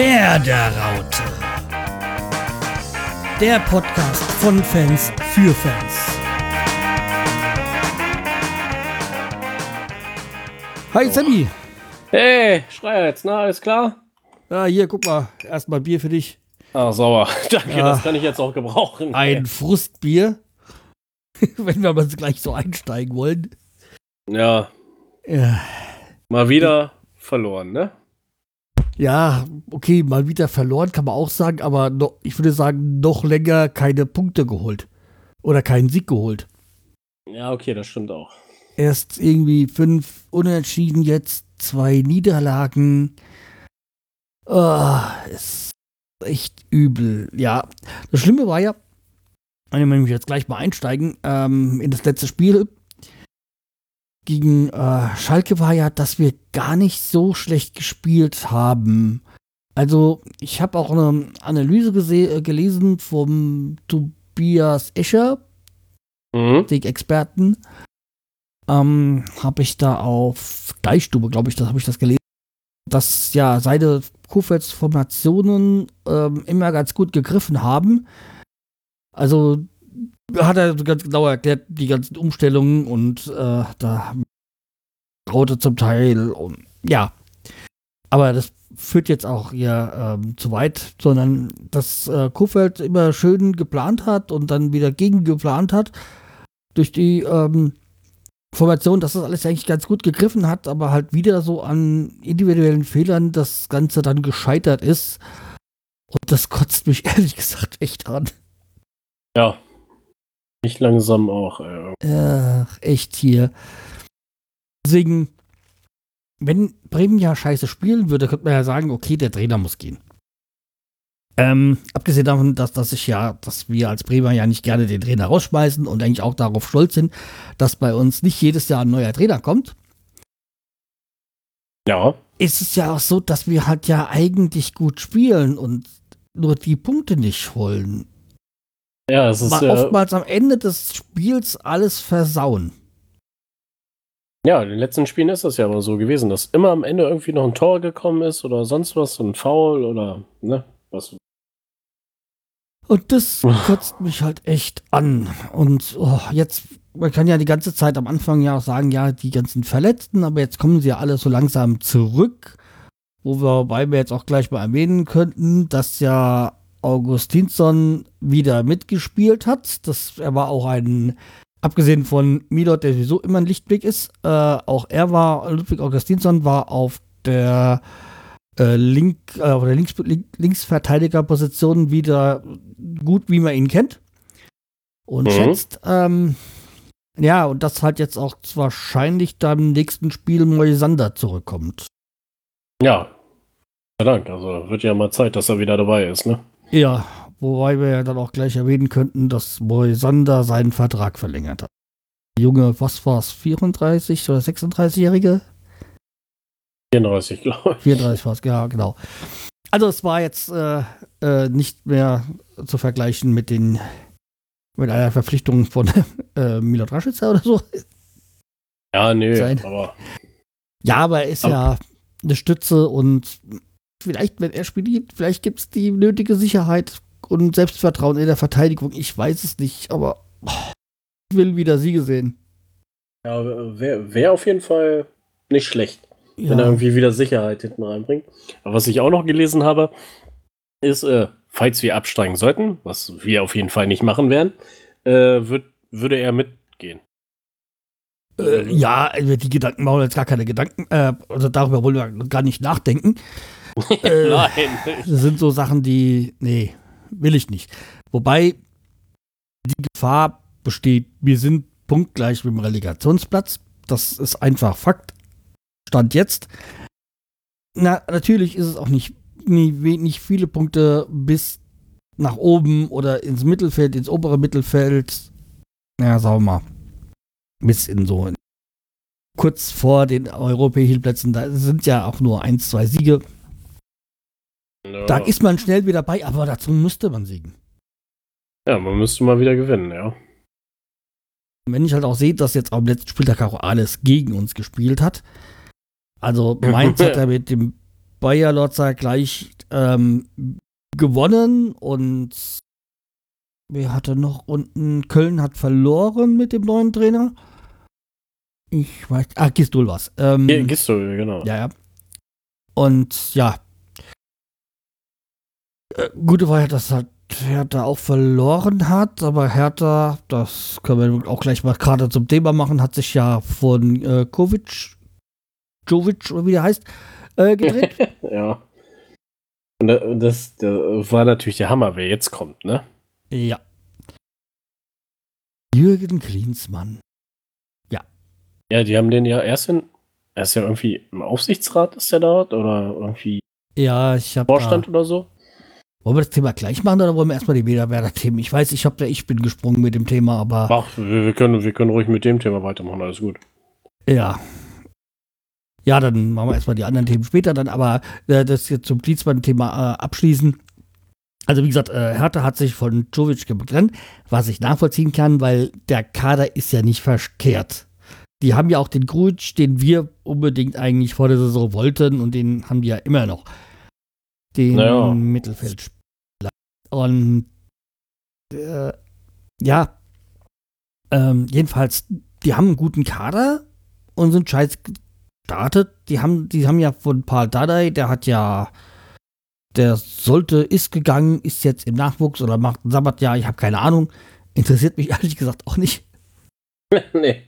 Werderaute. Der Podcast von Fans für Fans. Hi Sammy. Hey, Schreier jetzt, na, alles klar? Ja, hier, guck mal. Erstmal Bier für dich. Ah, sauer. Danke, Ja. das kann ich jetzt auch gebrauchen. Ein Frustbier. Wenn wir mal gleich so einsteigen wollen. Ja, Ja. mal wieder verloren, ne? Ja, okay, mal wieder verloren, kann man auch sagen, aber noch, ich würde sagen, noch länger keine Punkte geholt. Oder keinen Sieg geholt. Ja, okay, das stimmt auch. Erst irgendwie fünf Unentschieden, jetzt zwei Niederlagen. Ah, ist echt übel. Ja, das Schlimme war ja, wenn wir jetzt gleich mal einsteigen, ähm, in das letzte Spiel gegen äh, Schalke war ja, dass wir gar nicht so schlecht gespielt haben. Also, ich habe auch eine Analyse äh, gelesen vom Tobias Escher, Mhm. den Experten, ähm, habe ich da auf Deichstube, glaube ich, das habe ich das gelesen, dass ja seine Kuhfelds Formationen ähm, immer ganz gut gegriffen haben. Also hat er ganz genau erklärt, die ganzen Umstellungen und äh, da Raute zum Teil und ja. Aber das führt jetzt auch hier ähm, zu weit, sondern dass äh, Kuhfeld immer schön geplant hat und dann wieder gegen geplant hat durch die ähm, Formation, dass das alles eigentlich ganz gut gegriffen hat, aber halt wieder so an individuellen Fehlern das Ganze dann gescheitert ist. Und das kotzt mich ehrlich gesagt echt an. Ja. Ich langsam auch, ey. Ach, echt hier. Deswegen, wenn Bremen ja scheiße spielen würde, könnte man ja sagen, okay, der Trainer muss gehen. Ähm, abgesehen davon, dass, dass ich ja, dass wir als Bremer ja nicht gerne den Trainer rausschmeißen und eigentlich auch darauf stolz sind, dass bei uns nicht jedes Jahr ein neuer Trainer kommt, Ja. ist es ja auch so, dass wir halt ja eigentlich gut spielen und nur die Punkte nicht holen. Ja, es ist ja, oftmals am Ende des Spiels alles versauen. ja, in den letzten Spielen ist das ja aber so gewesen, dass immer am Ende irgendwie noch ein Tor gekommen ist oder sonst was, so ein Foul oder, ne? Was? Und das kotzt mich halt echt an. Und oh, jetzt, man kann ja die ganze Zeit am Anfang ja auch sagen, ja, die ganzen Verletzten, aber jetzt kommen sie ja alle so langsam zurück. Wo wir, wobei wir jetzt auch gleich mal erwähnen könnten, dass ja Augustinsson wieder mitgespielt hat. Das, er war auch ein, abgesehen von Milot, der sowieso immer ein Lichtblick ist, äh, auch er war, Ludwig Augustinsson war auf der äh, Link, äh, auf der Links, Link, Linksverteidigerposition wieder gut, wie man ihn kennt und Mhm. schätzt. Ähm, ja, und dass halt jetzt auch wahrscheinlich dann im nächsten Spiel Moisander zurückkommt. Ja. Ja, Dank. Also wird ja mal Zeit, dass er wieder dabei ist, ne? Ja, wobei wir ja dann auch gleich erwähnen könnten, dass Moisander seinen Vertrag verlängert hat. Der Junge, was war's, 34 oder 36-Jährige? 34, glaube ich. 34 war es, ja, genau. Also es war jetzt äh, äh, nicht mehr zu vergleichen mit den mit einer Verpflichtung von äh, Milot Rashica oder so. Ja, nee, Sein. aber Ja, aber er ist Aber- ja eine Stütze und vielleicht, wenn er spielt, vielleicht gibt es die nötige Sicherheit und Selbstvertrauen in der Verteidigung. Ich weiß es nicht, aber oh, ich will wieder Siege sehen. ja, wäre wär auf jeden Fall nicht schlecht. wenn er Ja, irgendwie wieder Sicherheit hinten reinbringt. Aber was ich auch noch gelesen habe, ist, äh, falls wir absteigen sollten, was wir auf jeden Fall nicht machen werden, äh, würd, würde er mitgehen. äh, ja, die Gedanken machen jetzt gar keine Gedanken. Äh, also darüber wollen wir gar nicht nachdenken. Äh, Nein. Das sind so Sachen, die, nee, will ich nicht. Wobei die Gefahr besteht, wir sind punktgleich mit dem Relegationsplatz. Das ist einfach Fakt. Stand jetzt. Na, natürlich ist es auch nicht, nie, nicht viele Punkte bis nach oben oder ins Mittelfeld, ins obere Mittelfeld. Ja, sagen wir mal. Bis in so kurz vor den europäischen Plätzen. Da sind ja auch nur ein, zwei Siege. Da Ja. ist man schnell wieder bei, aber dazu müsste man siegen. ja, man müsste mal wieder gewinnen, ja. wenn ich halt auch sehe, dass jetzt am letzten Spieltag auch alles gegen uns gespielt hat. Also Mainz hat ja mit dem Bayer Lotzer gleich ähm, gewonnen und wer hatte noch unten? Köln hat verloren mit dem neuen Trainer. Ich weiß. Ah, Gistol was. Ähm, Gistol, genau. Ja, ja. Und ja. Äh, Gute war ja, dass halt Hertha auch verloren hat, aber Hertha, das können wir auch gleich mal gerade zum Thema machen, hat sich ja von äh, Kovic, Jovic oder wie der heißt, äh, gedreht. ja. Und das, das war natürlich der Hammer, wer jetzt kommt, ne? Ja. Jürgen Klinsmann. Ja. Ja, die haben den ja erst in, er ist ja irgendwie im Aufsichtsrat, ist der dort oder irgendwie ja, ich habe Vorstand da, oder so. Wollen wir das Thema gleich machen oder wollen wir erstmal die Wiederwerder-Themen? Ich weiß, ich habe da, ich bin gesprungen mit dem Thema, aber. Ach, wir, können, wir können ruhig mit dem Thema weitermachen, alles gut. Ja. Ja, dann machen wir erstmal die anderen Themen später dann, aber äh, das jetzt zum Klinsmann-Thema äh, abschließen. Also wie gesagt, äh, Hertha hat sich von Jovic getrennt, was ich nachvollziehen kann, weil der Kader ist ja nicht verkehrt. Die haben ja auch den Gruitsch, den wir unbedingt eigentlich vor der Saison wollten und den haben die ja immer noch. Den naja. Mittelfeldspieler. Und äh, ja, ähm, jedenfalls, die haben einen guten Kader und sind scheiß gestartet. Die haben, die haben ja von Paul Dardai, der hat ja der sollte, ist gegangen, ist jetzt im Nachwuchs oder macht ein Sabbatjahr, ich habe keine Ahnung. Interessiert mich ehrlich gesagt auch nicht. nee.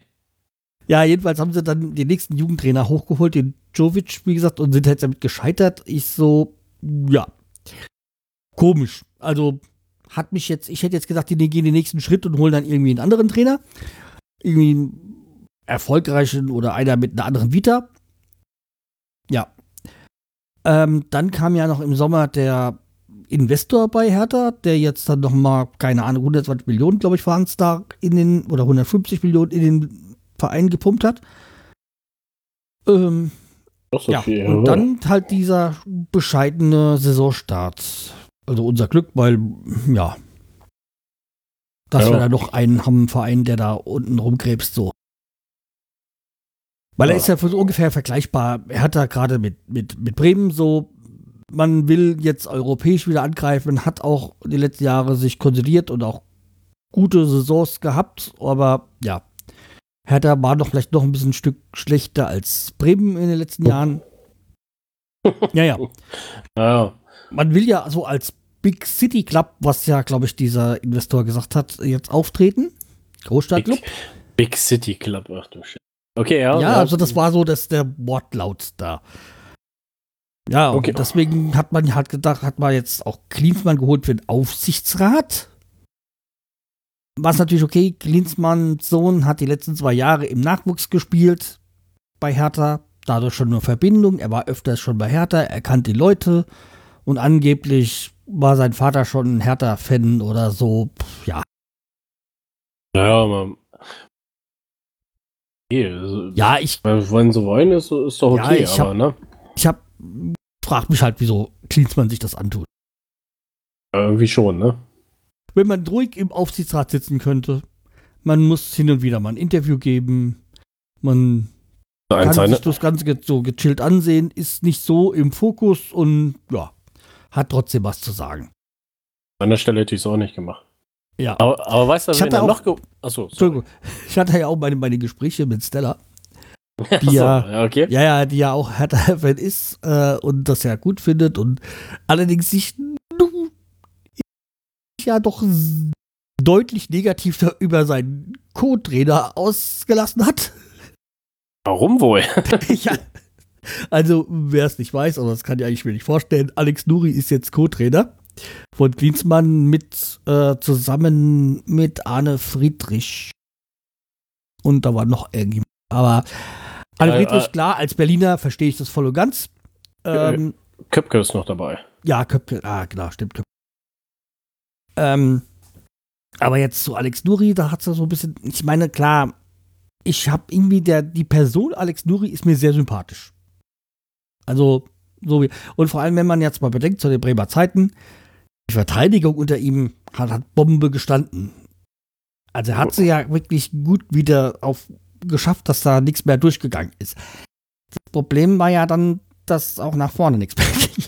Ja, jedenfalls haben sie dann den nächsten Jugendtrainer hochgeholt, den Jovic, wie gesagt, und sind jetzt damit gescheitert. Ich so, ja, komisch. Also hat mich jetzt, ich hätte jetzt gesagt, die gehen den nächsten Schritt und holen dann irgendwie einen anderen Trainer. Irgendwie einen erfolgreichen oder einer mit einer anderen Vita. Ja, ähm, dann kam ja noch im Sommer der Investor bei Hertha, der jetzt dann noch mal, keine Ahnung, 120 Millionen, glaube ich, waren es da in den, oder 150 Millionen in den Verein gepumpt hat. Ähm, so ja, viel, und dann halt dieser bescheidene Saisonstart. Also unser Glück, weil, ja, dass ja. wir da noch einen haben, Verein, der da unten rumkrebst, so. Weil ja. er ist ja so ungefähr vergleichbar. Er hat da gerade mit, mit, mit Bremen so, man will jetzt europäisch wieder angreifen, hat auch die letzten Jahre sich konsolidiert und auch gute Saisons gehabt, aber ja, Hertha war doch vielleicht noch ein bisschen ein Stück schlechter als Bremen in den letzten Jahren. ja, ja. ja. Man will ja so als Big City Club, was ja, glaube ich, dieser Investor gesagt hat, jetzt auftreten. Großstadtclub. Big, Big City Club, ach du Shit. Okay, ja. Ja, also das war so dass der Wortlaut da. Ja, okay. deswegen hat man halt gedacht, hat man jetzt auch Klinsmann geholt für den Aufsichtsrat. Was natürlich okay, Klinsmanns Sohn hat die letzten zwei Jahre im Nachwuchs gespielt bei Hertha, dadurch schon eine Verbindung. Er war öfters schon bei Hertha, er kannte die Leute und angeblich war sein Vater schon ein Hertha-Fan oder so. Ja. Naja, man, also, ja, ich. Wenn sie wollen, ist, ist doch okay, ja, ich aber, hab, ne? Ich hab, frag mich halt, wieso Klinsmann sich das antut. Irgendwie schon, ne? Wenn man ruhig im Aufsichtsrat sitzen könnte, man muss hin und wieder mal ein Interview geben, man kann sich das Ganze so gechillt ansehen, ist nicht so im Fokus und ja, hat trotzdem was zu sagen. An der Stelle hätte ich es auch nicht gemacht. Ja. Aber, aber weißt du, ich hatte auch, noch. Achso, Entschuldigung. Ich hatte ja auch meine, meine Gespräche mit Stella. Die so, ja, okay. ja, ja, die ja auch Hertha-Fan ist äh, und das ja gut findet und allerdings sich ja doch deutlich negativ über seinen Co-Trainer ausgelassen hat. Warum wohl? ja, also, wer es nicht weiß, aber das kann ich eigentlich mir nicht vorstellen, Alex Nuri ist jetzt Co-Trainer von Klinsmann mit äh, zusammen mit Arne Friedrich. Und da war noch irgendwie. Aber Arne äh, Friedrich, äh, klar, als Berliner verstehe ich das voll und ganz. Ähm, Köpke ist noch dabei. Ja, Köpke, ah, genau, stimmt. Köpke. Ähm, aber jetzt zu Alex Nuri, da hat es so ein bisschen, ich meine, klar, ich habe irgendwie der, die Person Alex Nuri ist mir sehr sympathisch. Also, so wie, und vor allem, wenn man jetzt mal bedenkt, zu den Bremer Zeiten, die Verteidigung unter ihm hat, hat Bombe gestanden. Also er hat sie ja wirklich gut wieder auf geschafft, dass da nichts mehr durchgegangen ist. Das Problem war ja dann, dass auch nach vorne nichts mehr ging.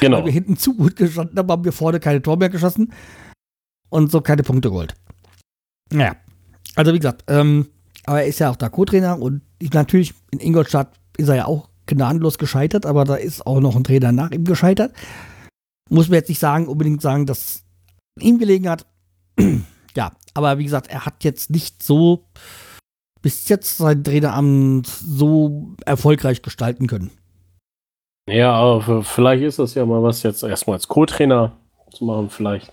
Genau. Weil wir hinten zu gut gestanden haben, haben wir vorne keine Tor mehr geschossen und so keine Punkte geholt. Naja, also wie gesagt, ähm, aber er ist ja auch da Co-Trainer und ich, natürlich in Ingolstadt ist er ja auch gnadenlos gescheitert, aber da ist auch noch ein Trainer nach ihm gescheitert. Muss man jetzt nicht sagen, unbedingt sagen, dass ihm gelegen hat. ja, aber wie gesagt, er hat jetzt nicht so bis jetzt sein Traineramt so erfolgreich gestalten können. Ja, aber vielleicht ist das ja mal was jetzt erstmal als Co-Trainer zu machen, vielleicht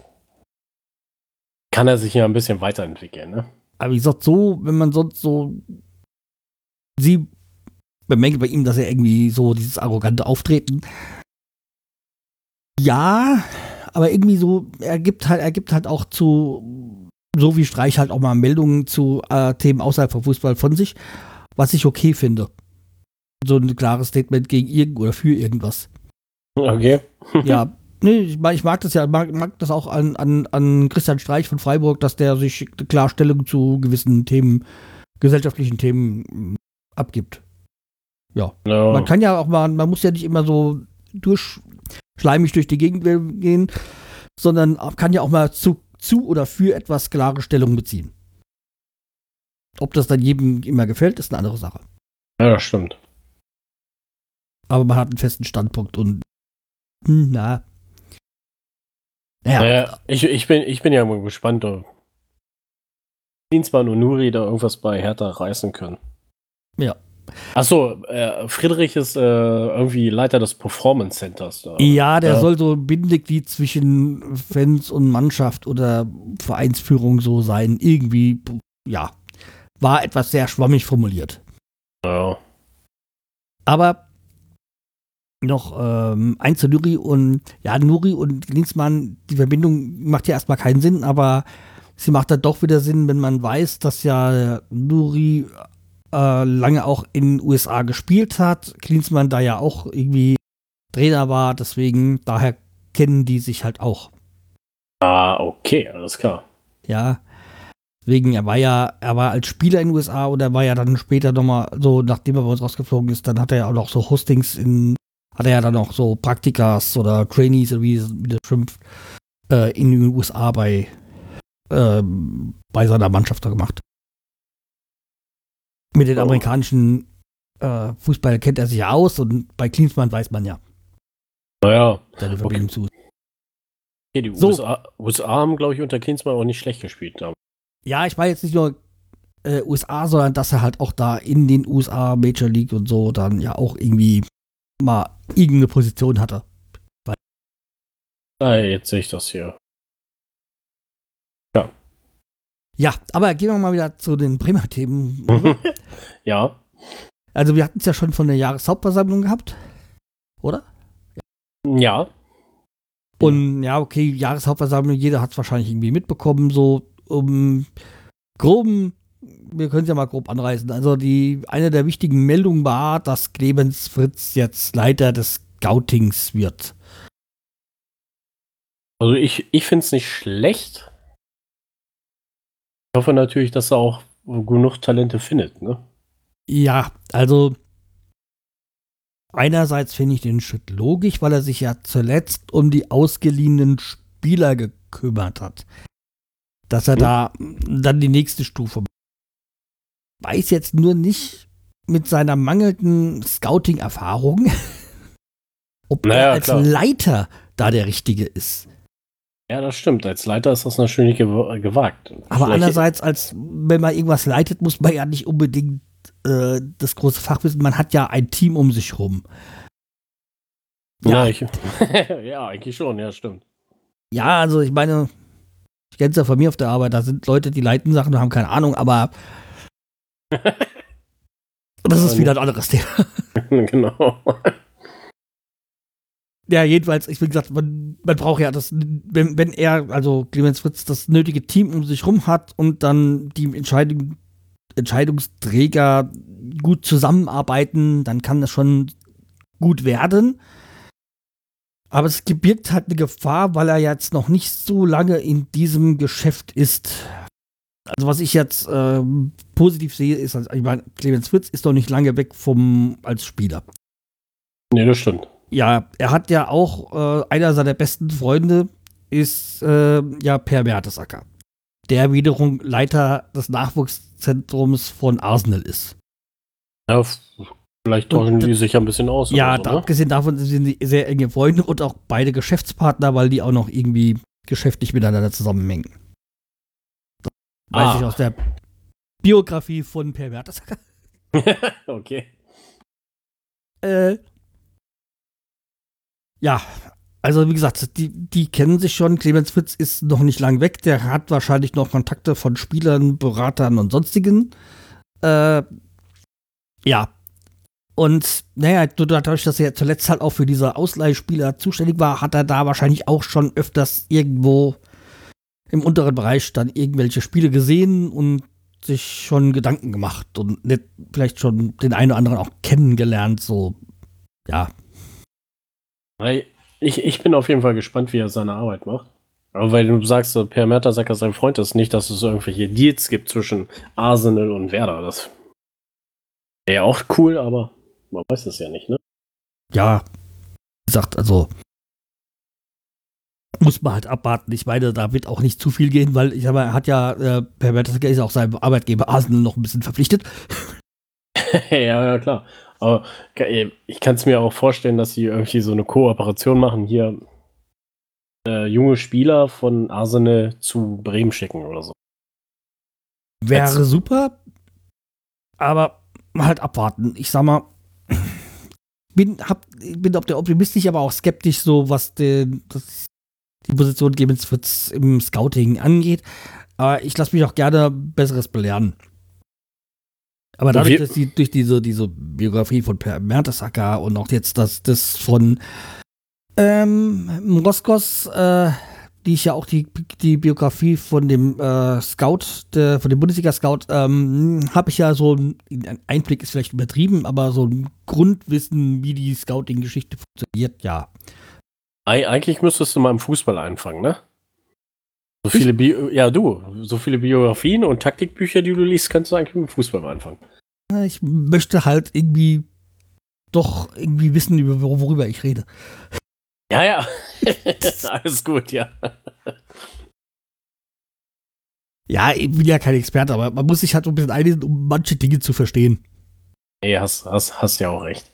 kann er sich ja ein bisschen weiterentwickeln, ne? Aber wie gesagt, so, wenn man sonst so sie bemängelt bei ihm, dass er irgendwie so dieses arrogante Auftreten. Ja, aber irgendwie so, er gibt halt, er gibt halt auch zu, so wie Streich halt auch mal Meldungen zu äh, Themen außerhalb vom Fußball von sich, was ich okay finde. So ein klares Statement gegen irgend oder für irgendwas. Okay. ja, nee, ich mag, ich mag das ja, mag, mag das auch an, an, an Christian Streich von Freiburg, dass der sich Klarstellung zu gewissen Themen, gesellschaftlichen Themen mm, abgibt. Ja. No. Man kann ja auch mal, man muss ja nicht immer so durch, schleimig durch die Gegend gehen, sondern kann ja auch mal zu, zu oder für etwas klare Stellung beziehen. Ob das dann jedem immer gefällt, ist eine andere Sache. Ja, das stimmt. Aber man hat einen festen Standpunkt und hm, na. Naja, naja ich, ich, bin, ich bin ja mal gespannt, ob Dienstmann und Nuri da irgendwas bei Hertha reißen können. Ja. Achso, äh, Friedrich ist äh, irgendwie Leiter des Performance Centers. Da. Ja, der ja. soll so Bindeglied zwischen Fans und Mannschaft oder Vereinsführung so sein. Irgendwie, ja, war etwas sehr schwammig formuliert. Ja. Aber noch ähm, eins zu Nuri und ja, Nuri und Klinsmann, die Verbindung macht ja erstmal keinen Sinn, aber sie macht dann doch wieder Sinn, wenn man weiß, dass ja Nuri äh, lange auch in den USA gespielt hat. Klinsmann da ja auch irgendwie Trainer war, deswegen, daher kennen die sich halt auch. Ah, okay, alles klar. Ja. Deswegen, er war ja, er war als Spieler in den USA oder war ja dann später nochmal so, nachdem er bei uns rausgeflogen ist, dann hat er ja auch noch so Hostings in, hat er ja dann auch so Praktikas oder Trainees, wie, wie das schimpft, äh, in den USA bei, äh, bei seiner Mannschaft da gemacht. Mit den oh. amerikanischen äh, Fußball kennt er sich ja aus und bei Klinsmann weiß man ja. Naja. Seine Verbindung okay. zu. Okay, die so. USA, USA, haben, glaube ich, unter Klinsmann auch nicht schlecht gespielt. Aber. Ja, ich war jetzt nicht nur äh, USA, sondern dass er halt auch da in den USA Major League und so dann ja auch irgendwie mal irgendeine Position hatte. Ah, jetzt sehe ich das hier. Ja. Ja, aber gehen wir mal wieder zu den Bremer Themen. ja. Also wir hatten es ja schon von der Jahreshauptversammlung gehabt, oder? Ja. Und ja, okay, Jahreshauptversammlung, jeder hat es wahrscheinlich irgendwie mitbekommen, so um groben, wir können es ja mal grob anreißen. Also die eine der wichtigen Meldungen war, dass Clemens Fritz jetzt Leiter des Scoutings wird. Also ich, ich finde es nicht schlecht. Ich hoffe natürlich, dass er auch genug Talente findet, ne? Ja, also einerseits finde ich den Schritt logisch, weil er sich ja zuletzt um die ausgeliehenen Spieler gekümmert hat. Dass er hm. da dann die nächste Stufe weiß jetzt nur nicht mit seiner mangelnden Scouting-Erfahrung, ob naja, er als klar. Leiter da der Richtige ist. Ja, das stimmt. Als Leiter ist das natürlich gewagt. Aber Vielleicht andererseits, als wenn man irgendwas leitet, muss man ja nicht unbedingt äh, das große Fachwissen. Man hat ja ein Team um sich rum. Ja, ja, ich, ja eigentlich schon, ja, stimmt. Ja, also ich meine, ich kenne es ja von mir auf der Arbeit, da sind Leute, die leiten Sachen und haben keine Ahnung, aber das ist wieder ein anderes Thema. genau. Ja, jedenfalls, ich will gesagt, man, man braucht ja das, wenn, wenn er, also Clemens Fritz, das nötige Team um sich rum hat und dann die Entscheidung, Entscheidungsträger gut zusammenarbeiten, dann kann das schon gut werden. Aber es birgt halt eine Gefahr, weil er jetzt noch nicht so lange in diesem Geschäft ist. Also was ich jetzt äh, positiv sehe, ist, also, ich meine, Clemens Fritz ist doch nicht lange weg vom als Spieler. Nee, das stimmt. Ja, er hat ja auch, äh, einer seiner besten Freunde ist äh, ja Per Mertesacker, der wiederum Leiter des Nachwuchszentrums von Arsenal ist. Ja, vielleicht tauschen die sich ja ein bisschen aus. Ja, so, ne? abgesehen davon sind sie sehr enge Freunde und auch beide Geschäftspartner, weil die auch noch irgendwie geschäftlich miteinander zusammenhängen. Weiß Ah. ich aus der Biografie von Per Mertesacker. okay. Äh, ja, also wie gesagt, die, die kennen sich schon. Clemens Fritz ist noch nicht lang weg. Der hat wahrscheinlich noch Kontakte von Spielern, Beratern und sonstigen. Äh, ja. Und naja, du- dadurch, dass er zuletzt halt auch für diese Ausleihspieler zuständig war, hat er da wahrscheinlich auch schon öfters irgendwo im unteren Bereich dann irgendwelche Spiele gesehen und sich schon Gedanken gemacht und nicht vielleicht schon den einen oder anderen auch kennengelernt, so ja, Ich, ich bin auf jeden Fall gespannt, wie er seine Arbeit macht. Aber weil du sagst, so, Per Mertesacker sein Freund ist, nicht, dass es irgendwelche Deals gibt zwischen Arsenal und Werder. Das wäre ja auch cool, aber man weiß es ja nicht, ne? ja, wie gesagt, also muss man halt abwarten. Ich meine, da wird auch nicht zu viel gehen, weil ich sag mal, er hat ja, äh, Per Mertesacker ist auch seinem Arbeitgeber Arsenal noch ein bisschen verpflichtet. ja, ja, klar. Aber ge- ich kann es mir auch vorstellen, dass sie irgendwie so eine Kooperation machen, hier äh, junge Spieler von Arsenal zu Bremen schicken oder so. Wäre Jetzt- super, aber halt abwarten. Ich sag mal, bin, hab, bin ob der optimistisch, aber auch skeptisch, so was den, das, die Position Clemens Fritz im Scouting angeht. Aber ich lasse mich auch gerne Besseres belehren. Aber dadurch, dass die durch diese, diese Biografie von Per Mertesacker und auch jetzt das, das von ähm, Moskos, äh, die ich ja auch die, die Biografie von dem äh, Scout, der, von dem Bundesliga-Scout, ähm, habe ich ja so ein, ein Einblick ist vielleicht übertrieben, aber so ein Grundwissen, wie die Scouting-Geschichte funktioniert, ja. Eig eigentlich müsstest du mal im Fußball anfangen, ne? So viele Bio ja, du, so viele Biografien und Taktikbücher, die du liest, kannst du eigentlich mit dem Fußball mal anfangen. Ich möchte halt irgendwie doch irgendwie wissen, über, worüber ich rede. Ja, ja. Alles gut, ja. Ja, ich bin ja kein Experte, aber man muss sich halt ein bisschen einlesen, um manche Dinge zu verstehen. Nee, hast, hast, hast ja auch recht.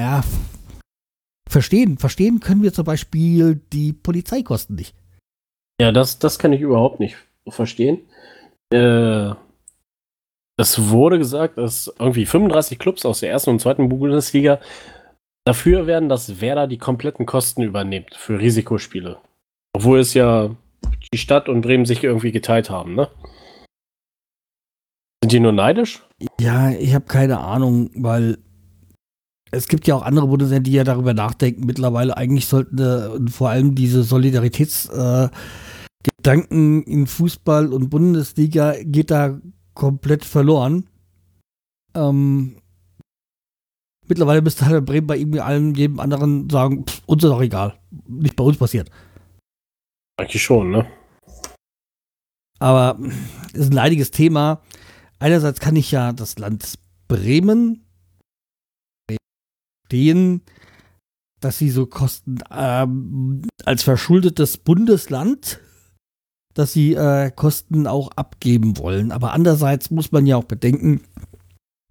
Ja, verstehen. Verstehen können wir zum Beispiel die Polizeikosten nicht. Ja, das, das kann ich überhaupt nicht verstehen. Äh, es wurde gesagt, dass irgendwie 35 Clubs aus der ersten und zweiten Bundesliga dafür werden, dass Werder die kompletten Kosten übernimmt für Risikospiele. Obwohl es ja die Stadt und Bremen sich irgendwie geteilt haben, ne? Sind die nur neidisch? Ja, ich habe keine Ahnung, weil es gibt ja auch andere Bundesländer, die ja darüber nachdenken. Mittlerweile eigentlich sollten äh, vor allem diese Solidaritätsgedanken äh, in Fußball und Bundesliga geht da komplett verloren. Ähm, mittlerweile müsste halt Bremen bei irgendwie allem jedem anderen sagen, pff, uns ist doch egal, nicht bei uns passiert. Eigentlich schon, ne? Aber es ist ein leidiges Thema. Einerseits kann ich ja das Land Bremen verstehen, dass sie so Kosten ähm, als verschuldetes Bundesland, dass sie äh, Kosten auch abgeben wollen. Aber andererseits muss man ja auch bedenken,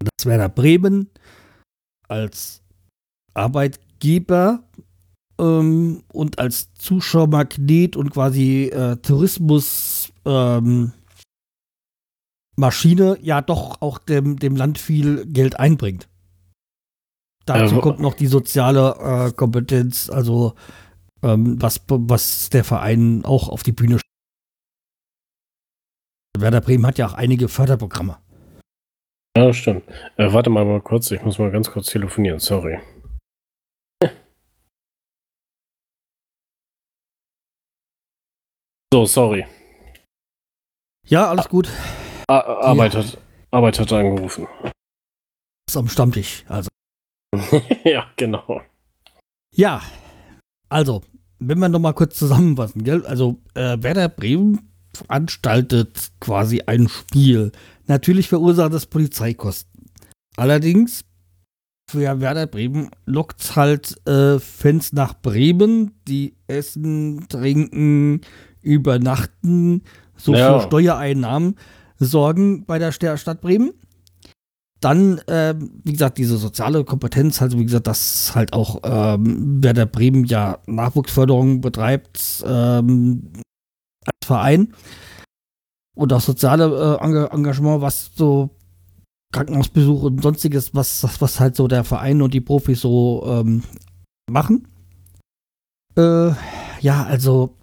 dass Werder Bremen als Arbeitgeber ähm, und als Zuschauermagnet und quasi äh, Tourismus ähm, ja doch auch dem, dem Land viel Geld einbringt. Dazu wo- kommt noch die soziale äh, Kompetenz, also ähm, was, was der Verein auch auf die Bühne stellt. Werder Bremen hat ja auch einige Förderprogramme. Ja, das stimmt. Äh, warte mal, mal kurz, ich muss mal ganz kurz telefonieren, sorry. So, sorry. Ja, alles gut. A Arbeit, hat, Arbeit hat angerufen. Ist am Stammtisch. Also. ja, genau. Ja, also, wenn wir nochmal kurz zusammenfassen, gell? Also, äh, Werder Bremen veranstaltet quasi ein Spiel. Natürlich verursacht es Polizeikosten. Allerdings, für Werder Bremen lockt halt äh, Fans nach Bremen, die essen, trinken, übernachten, so Ja. für Steuereinnahmen sorgen bei der Sta- Stadt Bremen. Dann, ähm, wie gesagt, diese soziale Kompetenz, also wie gesagt, dass halt auch ähm, Werder Bremen ja Nachwuchsförderung betreibt ähm, als Verein und auch soziale äh, Enga- Engagement, was so Krankenhausbesuch und sonstiges, was- was halt so der Verein und die Profis so ähm, machen. Äh, ja, also,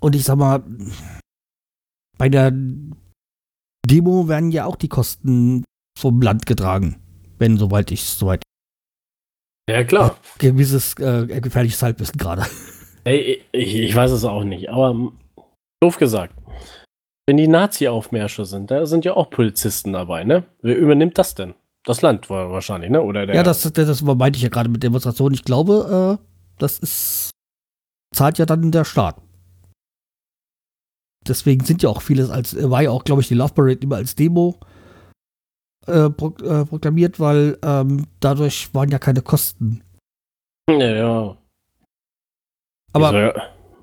und ich sag mal, bei der Demo werden ja auch die Kosten vom Land getragen, wenn soweit ich soweit Ja, klar. gewisses äh, gefährliches Halbwissen gerade. Ey, ich, ich weiß es auch nicht, aber doof gesagt. Wenn die Nazi-Aufmärsche sind, da sind ja auch Polizisten dabei, ne? Wer übernimmt das denn? Das Land war wahrscheinlich, ne? Oder der. Ja, das, das meinte ich ja gerade mit Demonstrationen. Ich glaube, äh, das ist zahlt ja dann der Staat. Deswegen sind ja auch vieles als, war ja auch, glaube ich, die Love Parade immer als Demo äh, pro, äh, proklamiert, weil ähm, dadurch waren ja keine Kosten. Ja, ja. Aber Also, ja.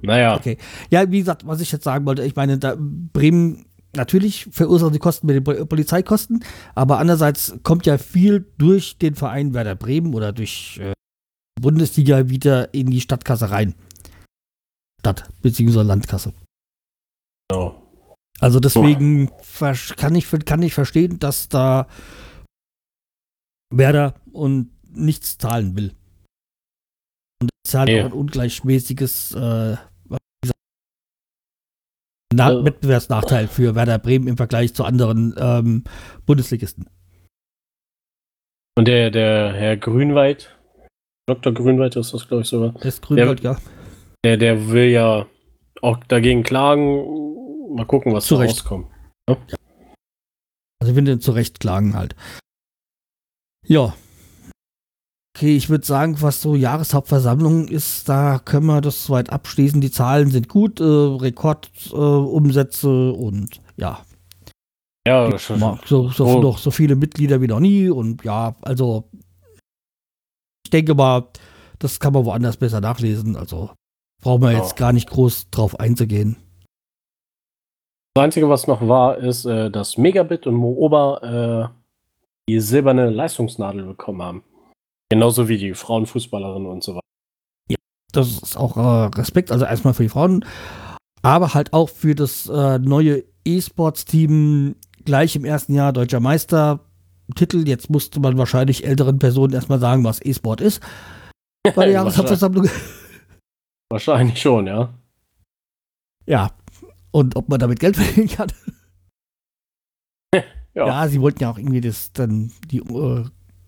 naja. Okay. Ja, wie gesagt, was ich jetzt sagen wollte, ich meine, da Bremen natürlich verursachen die Kosten mit den Pol- Polizeikosten, aber andererseits kommt ja viel durch den Verein Werder Bremen oder durch äh, Bundesliga wieder in die Stadtkasse rein. Stadt bzw. Landkasse. Genau. Also deswegen ver- kann ich, kann ich verstehen, dass da Werder und nichts zahlen will. Und das ist halt Nee. auch ein ungleichmäßiges äh, Na Also- Wettbewerbsnachteil für Werder Bremen im Vergleich zu anderen ähm, Bundesligisten. Und der, der Herr Grünwald, Dr. Grünwald ist das, glaube ich, sogar, Das Grünwald, ja. der, der will ja auch dagegen klagen. Mal gucken, was Zu da Recht. rauskommt. Also ich finde zu Recht klagen halt. Ja. Okay, ich würde sagen, was so Jahreshauptversammlung ist, da können wir das soweit abschließen. Die Zahlen sind gut, äh, Rekordumsätze äh, und ja, Ja, schon, mal so, so, Oh. noch so viele Mitglieder wie noch nie und ja, also ich denke mal, das kann man woanders besser nachlesen. Also brauchen wir Ja. jetzt gar nicht groß drauf einzugehen. Das Einzige, was noch war, ist, äh, dass Megabit und Mooba äh, die silberne Leistungsnadel bekommen haben. Genauso wie die Frauenfußballerinnen und so weiter. das ist auch äh, Respekt, also erstmal für die Frauen, aber halt auch für das äh, neue E-Sports-Team gleich im ersten Jahr deutscher Meister. Titel, jetzt musste man wahrscheinlich älteren Personen erstmal sagen, was E-Sport ist. Bei der Jahreshauptversammlung. Wahrscheinlich schon, ja. Ja. Und ob man damit Geld verdienen kann. Ja. Ja, sie wollten ja auch irgendwie das dann, die äh,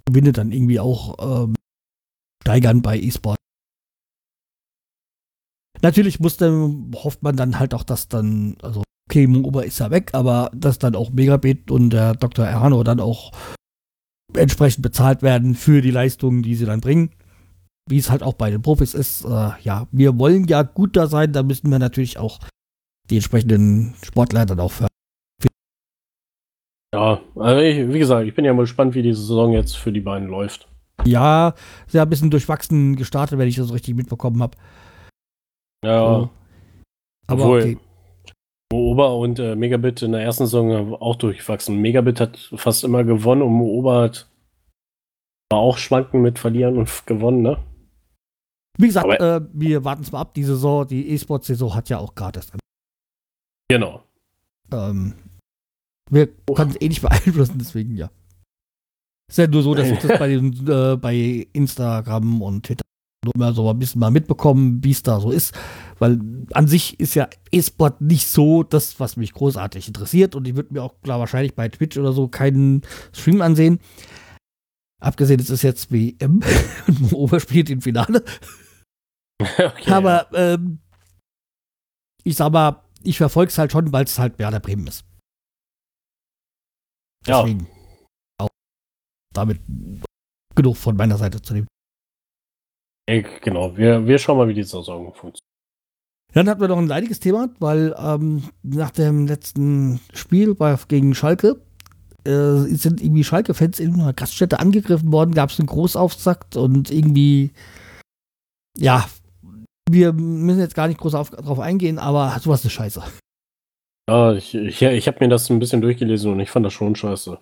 Gewinne dann irgendwie auch ähm, steigern bei E-Sport. Natürlich musste, hofft man dann halt auch, dass dann, also okay, Ober ist ja weg, aber dass dann auch Megabit und der Dr. Erhano dann auch entsprechend bezahlt werden für die Leistungen, die sie dann bringen. Wie es halt auch bei den Profis ist. Äh, ja, wir wollen ja gut da sein, da müssen wir natürlich auch die entsprechenden Sportler dann auch fördern. Ja, also ich, wie gesagt, ich bin ja mal gespannt, wie die Saison jetzt für die beiden läuft. Ja, sehr ein bisschen durchwachsen gestartet, wenn ich das richtig mitbekommen habe. Ja, So. Aber Obwohl- okay. Mooba und äh, Megabit in der ersten Saison auch durchwachsen. Megabit hat fast immer gewonnen und Mooba hat war auch schwanken mit verlieren und gewonnen, ne? Wie gesagt, äh, wir warten es mal ab. Die Saison, die E-Sport-Saison hat ja auch gerade erst. Genau. Ähm, wir können es eh nicht beeinflussen, deswegen ja. Ist ja nur so, dass ich das bei, äh, bei Instagram und Twitter nur immer so ein bisschen mal mitbekommen, wie es da so ist. Weil an sich ist ja E-Sport nicht so das, was mich großartig interessiert. Und ich würde mir auch klar wahrscheinlich bei Twitch oder so keinen Stream ansehen. Abgesehen, es ist jetzt WM und Ober spielt im Finale. okay, Aber ähm, ich sag mal, ich verfolge es halt schon, weil es halt Werder Bremen ist. Ja. Deswegen auch damit genug von meiner Seite zu dem. ja. Genau, wir, wir schauen mal, wie die Saison funktioniert. Dann hatten wir noch ein leidiges Thema, weil ähm, nach dem letzten Spiel bei, gegen Schalke äh, sind irgendwie Schalke-Fans in einer Gaststätte angegriffen worden, gab es einen Großaufsagt und irgendwie, ja, wir müssen jetzt gar nicht groß auf, drauf eingehen, aber sowas ist scheiße. Ja, ich, ich, ich habe mir das ein bisschen durchgelesen und ich fand das schon scheiße.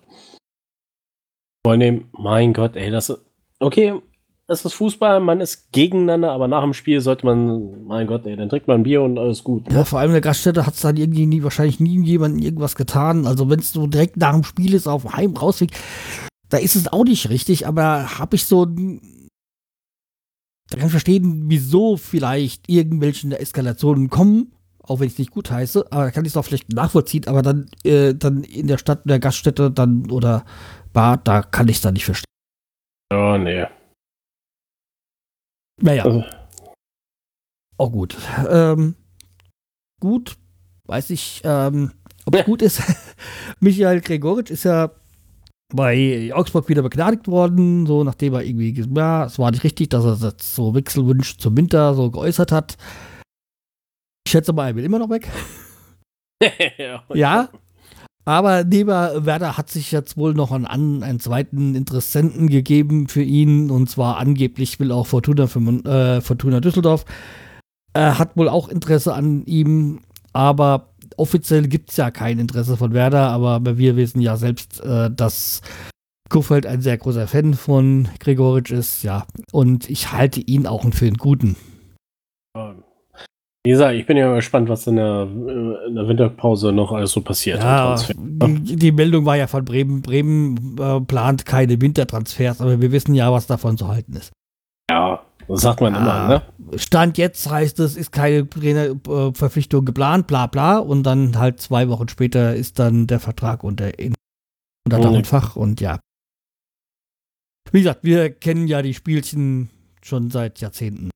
Vor allem, mein Gott, ey, das. Okay, es ist Fußball, man ist gegeneinander, aber nach dem Spiel sollte man, mein Gott, ey, dann trinkt man ein Bier und alles gut. Ne? Ja, vor allem in der Gaststätte hat es dann irgendwie nie, wahrscheinlich nie jemandem irgendwas getan. Also wenn es so direkt nach dem Spiel ist, auf dem Heim rausweg, da ist es auch nicht richtig, aber habe ich so da kann ich verstehen, wieso vielleicht irgendwelche Eskalationen kommen, auch wenn ich es nicht gut heiße, aber da kann ich es auch vielleicht nachvollziehen, aber dann, äh, dann in der Stadt, in der Gaststätte dann oder Bar, da kann ich es dann nicht verstehen. Ja, nee. Naja. Also. Auch gut. Ähm, gut, weiß ich, ähm, ob es gut ist. Michael Gregoritsch ist ja bei Augsburg wieder begnadigt worden, so nachdem er irgendwie, ja, es war nicht richtig, dass er das so Wechselwunsch zum Winter so geäußert hat. Ich schätze mal, er will immer noch weg. ja. Aber neben Werder hat sich jetzt wohl noch einen, einen zweiten Interessenten gegeben für ihn. Und zwar angeblich will auch Fortuna, für, äh, Fortuna Düsseldorf. Er hat wohl auch Interesse an ihm. Aber offiziell gibt es ja kein Interesse von Werder. Aber wir wissen ja selbst, äh, dass Kuffeld ein sehr großer Fan von Gregoritsch ist. Ja. Und ich halte ihn auch für einen guten. Wie gesagt, ich bin ja gespannt, was in der, äh, in der Winterpause noch alles so passiert. Ja, die, die, Meldung war ja von Bremen. Bremen äh, plant keine Wintertransfers, aber wir wissen ja, was davon zu halten ist. Das sagt man ja, immer, ne? Stand jetzt heißt es, ist keine Trainerverpflichtung geplant, bla bla. Und dann halt zwei Wochen später ist dann der Vertrag unter, in, unter Dach und Fach und ja. Wie gesagt, wir kennen ja die Spielchen schon seit Jahrzehnten.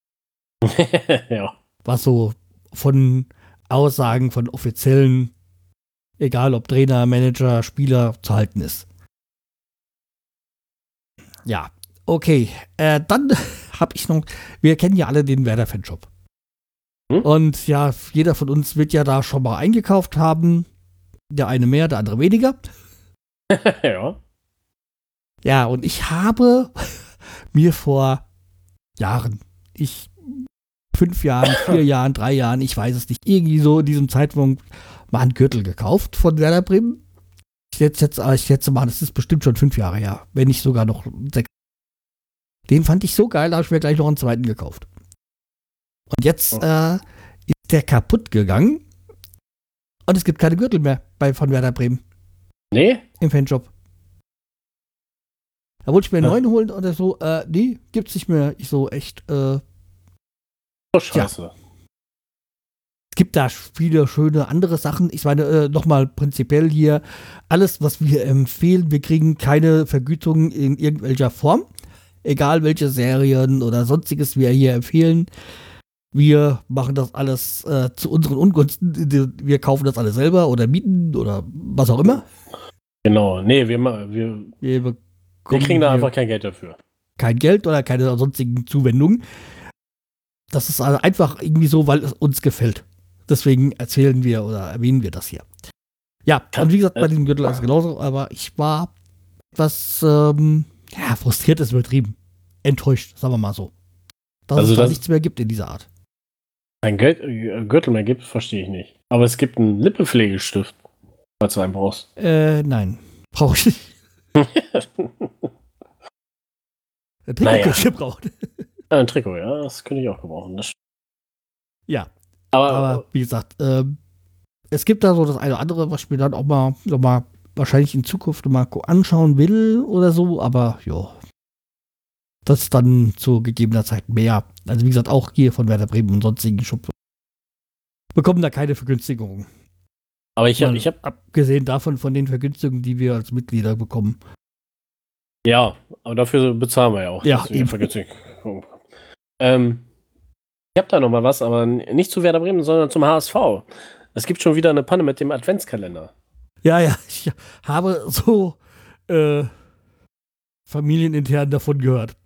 ja. Was so von Aussagen von Offiziellen, egal ob Trainer, Manager, Spieler, zu halten ist. Ja, okay. Äh, dann habe ich noch, wir kennen ja alle den Werder-Fanshop. Hm? Und ja, jeder von uns wird ja da schon mal eingekauft haben. Der eine mehr, der andere weniger. ja. Ja, und ich habe mir vor Jahren, ich fünf Jahren, vier Jahren, drei Jahren, ich weiß es nicht, irgendwie so in diesem Zeitpunkt mal einen Gürtel gekauft von Werder Bremen. Ich schätze, jetzt, ich schätze mal, das ist bestimmt schon fünf Jahre her, wenn nicht sogar noch sechs. Den fand ich so geil, da habe ich mir gleich noch einen zweiten gekauft. Und jetzt oh. äh, ist der kaputt gegangen und es gibt keine Gürtel mehr bei, von Werder Bremen. Nee? Im Fanshop. Da wollte ich mir einen neuen holen oder so. Äh, nee, gibt's nicht mehr. Ich so, echt, äh, Oh, scheiße. Ja. Es gibt da viele schöne andere Sachen. Ich meine, äh, nochmal prinzipiell hier, alles, was wir empfehlen, wir kriegen keine Vergütung in irgendwelcher Form. Egal welche Serien oder sonstiges wir hier empfehlen. Wir machen das alles äh, zu unseren Ungunsten. Wir kaufen das alles selber oder mieten oder was auch immer. Genau, nee, wir, wir, wir, wir kriegen da einfach kein Geld dafür. Kein Geld oder keine sonstigen Zuwendungen. Das ist also einfach irgendwie so, weil es uns gefällt. Deswegen erzählen wir oder erwähnen wir das hier. Ja, und wie gesagt, bei diesem Gürtel ist es genauso, aber ich war etwas, ähm, ja, frustriert ist übertrieben. Enttäuscht, sagen wir mal so. Dass also es da nichts mehr gibt in dieser Art. Ein äh, Gürtel mehr gibt, verstehe ich nicht. Aber es gibt einen Lippenpflegestift, falls du einen brauchst. Äh, nein. Brauche ich nicht. Der naja. gebraucht. Ein Trikot, ja, das könnte ich auch gebrauchen. Das ja. Aber, aber, wie gesagt, äh, es gibt da so das eine oder andere, was mir dann auch mal, noch mal wahrscheinlich in Zukunft mal anschauen will oder so, aber ja. Das ist dann zu gegebener Zeit mehr. Also wie gesagt, auch hier von Werder Bremen und sonstigen Schub bekommen da keine Vergünstigungen. Aber ich habe, ich habe abgesehen davon von den Vergünstigungen, die wir als Mitglieder bekommen. Ja, aber dafür bezahlen wir ja auch. Ja, eben. Ähm, ich habe da noch mal was, aber nicht zu Werder Bremen, sondern zum HSV. Es gibt schon wieder eine Panne mit dem Adventskalender. Ja, ja, ich habe so äh, familienintern davon gehört.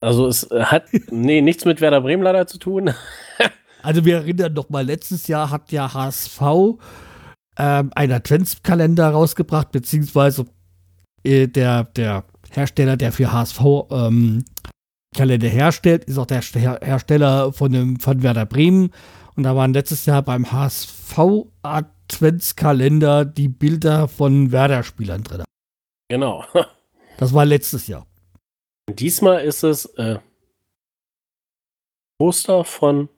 Also es hat nee, nichts mit Werder Bremen leider zu tun. also wir erinnern noch mal, letztes Jahr hat ja HSV ähm, einen Adventskalender rausgebracht, beziehungsweise äh, der, der Hersteller, der für HSV ähm, Kalender herstellt, ist auch der Hersteller von dem von Werder Bremen. Und da waren letztes Jahr beim HSV Adventskalender die Bilder von Werder-Spielern drin. Genau. Das war letztes Jahr. Diesmal ist es äh, Poster von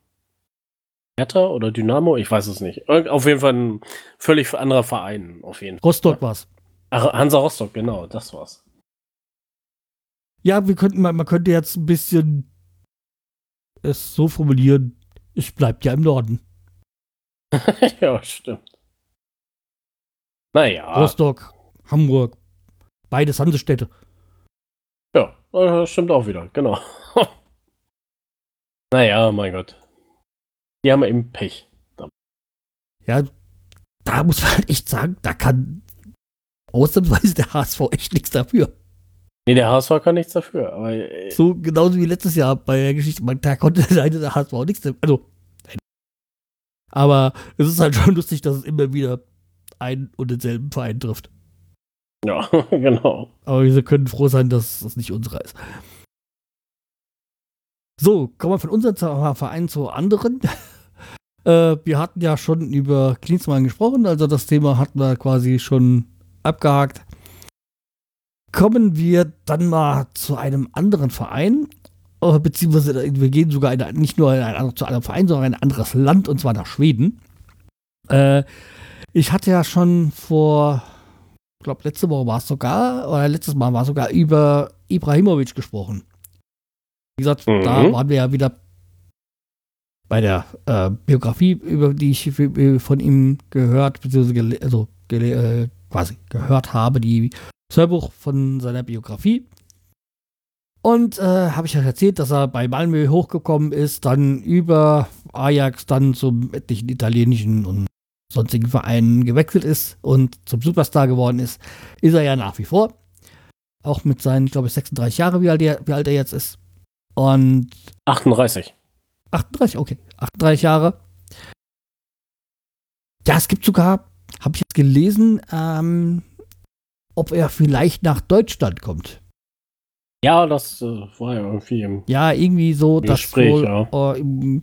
Hertha oder Dynamo, ich weiß es nicht. Auf jeden Fall ein völlig anderer Verein, auf jeden Fall. Rostock war's. Ach, Hansa Rostock, genau, das war's. Ja, wir könnten mal, man könnte jetzt ein bisschen es so formulieren, es bleibt ja im Norden. ja, stimmt. Naja. Rostock, Hamburg, beides Hansestädte. Ja, das stimmt auch wieder, genau. naja, mein Gott. Die haben eben Pech. Ja, da muss man halt echt sagen, da kann ausnahmsweise der HSV echt nichts dafür. Nee, der HSV kann nichts dafür. Aber, äh, so genauso wie letztes Jahr bei der Geschichte. Man, da konnte der HSV nichts dafür. Also, aber es ist halt schon lustig, dass es immer wieder einen und denselben Verein trifft. Ja, genau. Aber wir können froh sein, dass das nicht unsere ist. So, kommen wir von unserem Verein zu anderen. äh, wir hatten ja schon über Klinsmann gesprochen, also das Thema hatten wir quasi schon abgehakt. Kommen wir dann mal zu einem anderen Verein, äh, beziehungsweise wir gehen sogar in, nicht nur in ein, zu einem Verein, sondern in ein anderes Land, und zwar nach Schweden. Äh, ich hatte ja schon vor, ich glaube, letzte Woche war es sogar, oder letztes Mal war es sogar über Ibrahimovic gesprochen. Wie gesagt, mhm. da waren wir ja wieder bei der äh, Biografie, über die ich von ihm gehört, beziehungsweise also, äh, quasi gehört habe, die Hörbuch von seiner Biografie. Und äh, habe ich ja erzählt, dass er bei Malmö hochgekommen ist, dann über Ajax dann zum etlichen italienischen und sonstigen Vereinen gewechselt ist und zum Superstar geworden ist, ist er ja nach wie vor. Auch mit seinen, glaube ich, 36 Jahren, wie alt, er, wie alt er jetzt ist. Und 38. 38, okay. 38 Jahre. Ja, es gibt sogar, habe ich jetzt gelesen, ähm, ob er vielleicht nach Deutschland kommt. Ja, das äh, war ja irgendwie im Ja, irgendwie so, Gespräch, wohl, ja. äh, im,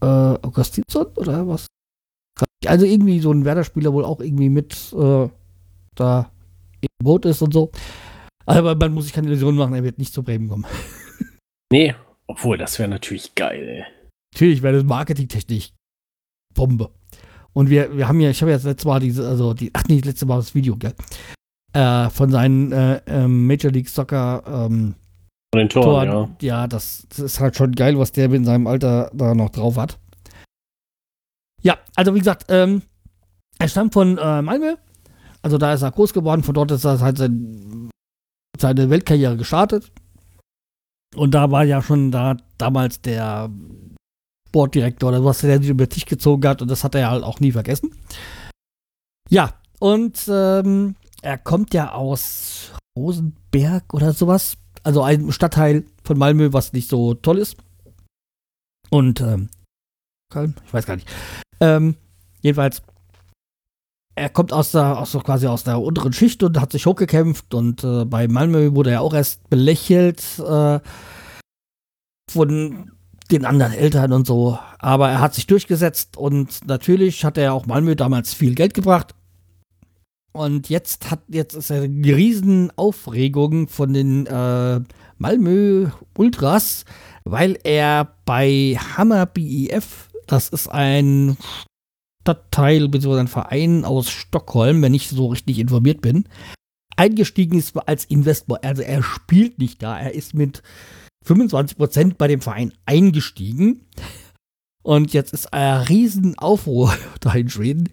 äh, Augustinsson oder was? Also irgendwie so ein Werder-Spieler wohl auch irgendwie mit äh, da im Boot ist und so. Aber man muss sich keine Illusion machen, er wird nicht zu Bremen kommen. Nee, obwohl, das wäre natürlich geil, ey. Natürlich wäre das marketingtechnisch Bombe. Und wir, wir haben ja, ich habe ja das letzte Mal diese, also die, ach nee, das letzte Mal das Video, gell? Äh, von seinen äh, ähm, Major League Soccer ähm, von den Toren, Toren, ja. Ja, das, das, ist halt schon geil, was der in seinem Alter da noch drauf hat. Ja, also wie gesagt, ähm, er stammt von äh, Malmö. Also da ist er groß geworden, von dort ist er halt sein, seine Weltkarriere gestartet. Und da war ja schon da damals der Sportdirektor oder was, der sich über den Tisch gezogen hat und das hat er halt auch nie vergessen. Ja, und ähm, er kommt ja aus Rosenberg oder sowas. Also ein Stadtteil von Malmö, was nicht so toll ist. Und, ähm, ich weiß gar nicht. Ähm, jedenfalls, er kommt aus der, aus quasi aus der unteren Schicht und hat sich hochgekämpft und äh, bei Malmö wurde er auch erst belächelt äh, von den anderen Eltern und so. Aber er hat sich durchgesetzt und natürlich hat er auch Malmö damals viel Geld gebracht. Und jetzt hat jetzt ist eine riesen Aufregung von den äh, Malmö Ultras, weil er bei Hammer BEF, das ist ein Stadtteil bzw. ein Verein aus Stockholm, wenn ich so richtig informiert bin, eingestiegen ist als Investor. Also er spielt nicht da, er ist mit 25% bei dem Verein eingestiegen. Und jetzt ist ein riesen Aufruhr da in Schweden,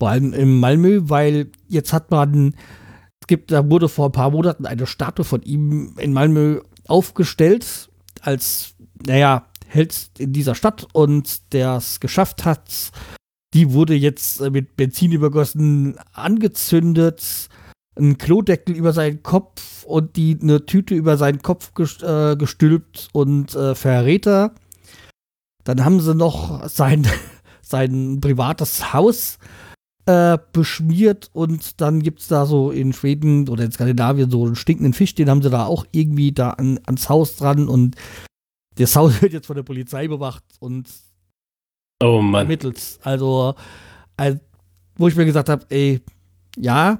vor allem in Malmö, weil jetzt hat man, es gibt, da wurde vor ein paar Monaten eine Statue von ihm in Malmö aufgestellt, als, naja, Held in dieser Stadt und der es geschafft hat. Die wurde jetzt mit Benzin übergossen, angezündet einen Klodeckel über seinen Kopf und die eine Tüte über seinen Kopf äh, gestülpt und äh, Verräter. Dann haben sie noch sein, sein privates Haus äh, beschmiert und dann gibt es da so in Schweden oder in Skandinavien so einen stinkenden Fisch, den haben sie da auch irgendwie da an, ans Haus dran und das Haus wird jetzt von der Polizei bewacht und oh Mann. ermittelt. Also, also, wo ich mir gesagt habe, ey, ja,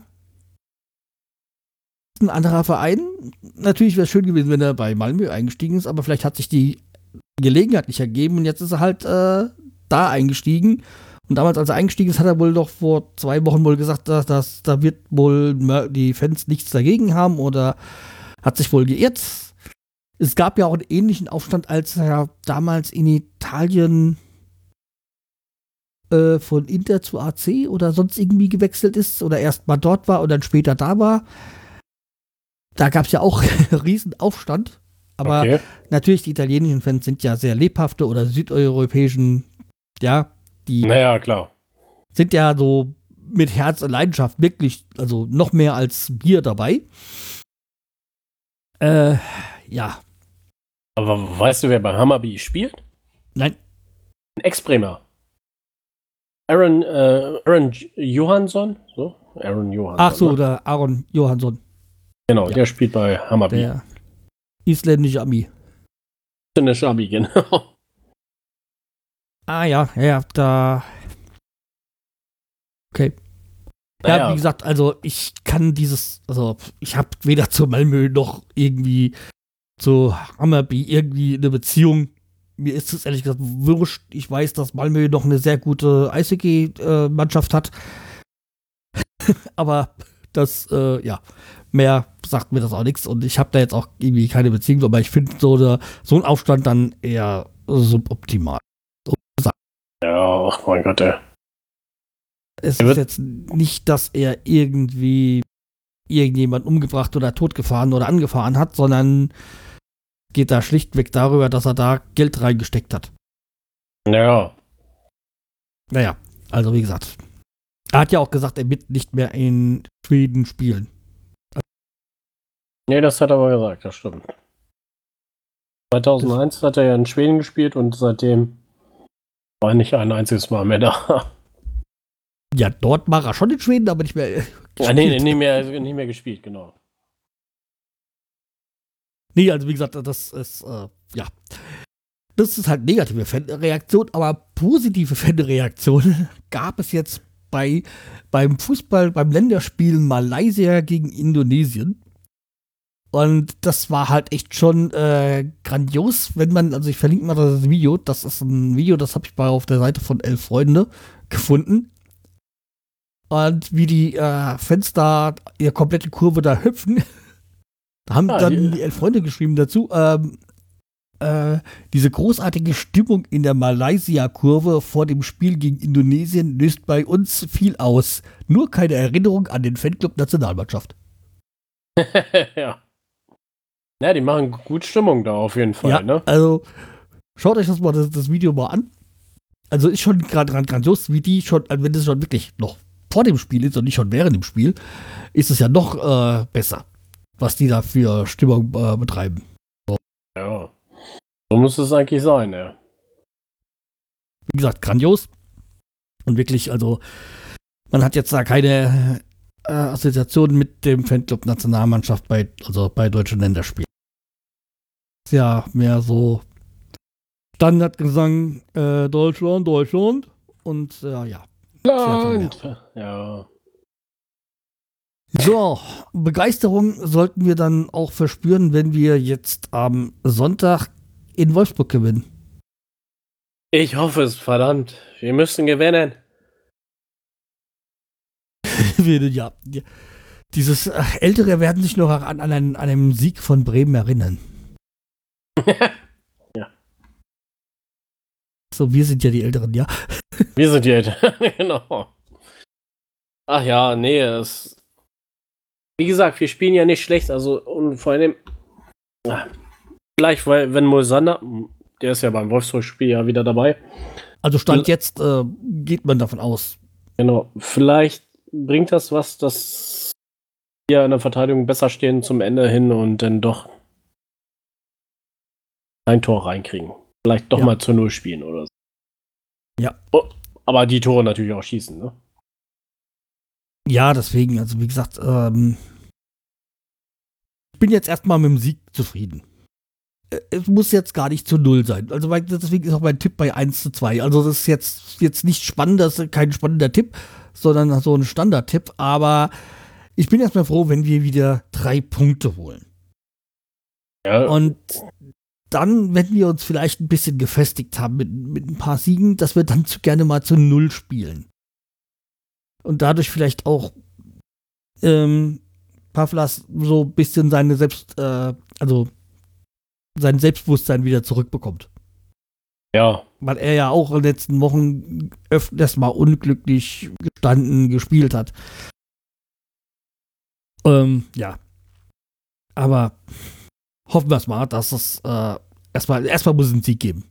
ein anderer Verein. Natürlich wäre es schön gewesen, wenn er bei Malmö eingestiegen ist, aber vielleicht hat sich die Gelegenheit nicht ergeben und jetzt ist er halt äh, da eingestiegen. Und damals, als er eingestiegen ist, hat er wohl doch vor zwei Wochen wohl gesagt, dass, dass da wird wohl die Fans nichts dagegen haben oder hat sich wohl geirrt. Es gab ja auch einen ähnlichen Aufstand, als er damals in Italien äh, von Inter zu AC oder sonst irgendwie gewechselt ist oder erst mal dort war und dann später da war. Da gab es ja auch riesen Aufstand. Aber okay. natürlich, die italienischen Fans sind ja sehr lebhafte oder südeuropäischen, ja, die. Naja, klar. Sind ja so mit Herz und Leidenschaft wirklich, also noch mehr als Bier dabei. Äh, ja. Aber weißt du, wer bei Hammerby spielt? Nein. Ein Ex-Bremer. Aaron, äh, Aaron Johansson? So? Aaron Johansson. Ach so, ne? oder Aaron Johansson. Genau, ja. der spielt bei Hammerby. Der isländische Ami. Isländische Ami, genau. Ah ja, ja, da. Okay. Ja, naja. wie gesagt, also ich kann dieses, also ich habe weder zu Malmö noch irgendwie zu Hammerby irgendwie eine Beziehung. Mir ist es ehrlich gesagt wurscht. Ich weiß, dass Malmö noch eine sehr gute Eishockey-Mannschaft hat. Aber das, äh, ja, mehr sagt mir das auch nichts und ich habe da jetzt auch irgendwie keine Beziehung, aber ich finde so, so ein Aufstand dann eher suboptimal. Ja, ach mein Gott, ey. Es ist jetzt nicht, dass er irgendwie irgendjemand umgebracht oder totgefahren oder angefahren hat, sondern geht da schlichtweg darüber, dass er da Geld reingesteckt hat. Ja. Naja, also wie gesagt. Er hat ja auch gesagt, er wird nicht mehr in Schweden spielen. Nee, das hat er aber gesagt, das stimmt. 2001 das hat er ja in Schweden gespielt und seitdem war nicht ein einziges Mal mehr da. Ja, dort war er schon in Schweden, aber nicht mehr. Ja, nee, nee, nicht mehr, nicht mehr gespielt, genau. Nee, also wie gesagt, das ist, äh, ja. Das ist halt negative Fanreaktion, aber positive Fanreaktionen gab es jetzt bei, beim Fußball, beim Länderspiel Malaysia gegen Indonesien. Und das war halt echt schon äh, grandios, wenn man, also ich verlinke mal das Video, das ist ein Video, das habe ich bei auf der Seite von Elf Freunde gefunden. Und wie die äh, Fenster ihre komplette Kurve da hüpfen, da haben ah, dann yeah. die Elf Freunde geschrieben dazu, ähm, äh, diese großartige Stimmung in der Malaysia-Kurve vor dem Spiel gegen Indonesien löst bei uns viel aus. Nur keine Erinnerung an den Fanclub Nationalmannschaft. ja. Ja, die machen gut Stimmung da auf jeden Fall, ja, ne? Also, schaut euch das mal das, das Video mal an. Also ist schon gerade grandios, wie die schon, also wenn das schon wirklich noch vor dem Spiel ist und nicht schon während dem Spiel, ist es ja noch äh, besser, was die da für Stimmung äh, betreiben. So. Ja. So muss es eigentlich sein, ja. Wie gesagt, grandios. Und wirklich, also, man hat jetzt da keine äh, Assoziation mit dem Fanclub Nationalmannschaft bei, also bei deutschen Länderspielen ja mehr so Standardgesang äh, Deutschland, Deutschland und äh, ja. Land. Ja. So, Begeisterung sollten wir dann auch verspüren, wenn wir jetzt am Sonntag in Wolfsburg gewinnen. Ich hoffe es, verdammt. Wir müssen gewinnen. ja. Dieses äh, Ältere werden sich noch an, an, einen, an einen Sieg von Bremen erinnern. Ja. So, wir sind ja die Älteren, ja. wir sind die Älteren, genau. Ach ja, nee, es. Wie gesagt, wir spielen ja nicht schlecht, also und vor allem. Gleich, weil, wenn Mosander, der ist ja beim Wolfsburg-Spiel ja wieder dabei. Also Stand jetzt äh, geht man davon aus. Genau, vielleicht bringt das was, dass wir in der Verteidigung besser stehen zum Ende hin und dann doch ein Tor reinkriegen. Vielleicht doch ja. mal zu Null spielen oder so. Ja. Oh, Aber die Tore natürlich auch schießen, ne? Ja, deswegen, also wie gesagt, ähm, ich bin jetzt erstmal mit dem Sieg zufrieden. Äh, es muss jetzt gar nicht zu null sein. Also deswegen ist auch mein Tipp bei 1 zu 2. Also das ist jetzt, jetzt nicht spannend, das ist kein spannender Tipp, sondern so ein Standardtipp. Aber ich bin erstmal froh, wenn wir wieder drei Punkte holen. Ja. Und dann, wenn wir uns vielleicht ein bisschen gefestigt haben mit, mit ein paar Siegen, dass wir dann zu gerne mal zu Null spielen. Und dadurch vielleicht auch ähm, Pavlas so ein bisschen seine Selbst, äh, also sein Selbstbewusstsein wieder zurückbekommt. Ja. Weil er ja auch in den letzten Wochen öfters mal unglücklich gestanden gespielt hat. Ähm, ja. Aber hoffen wir es mal, dass es äh, erstmal, erstmal muss es einen Sieg geben.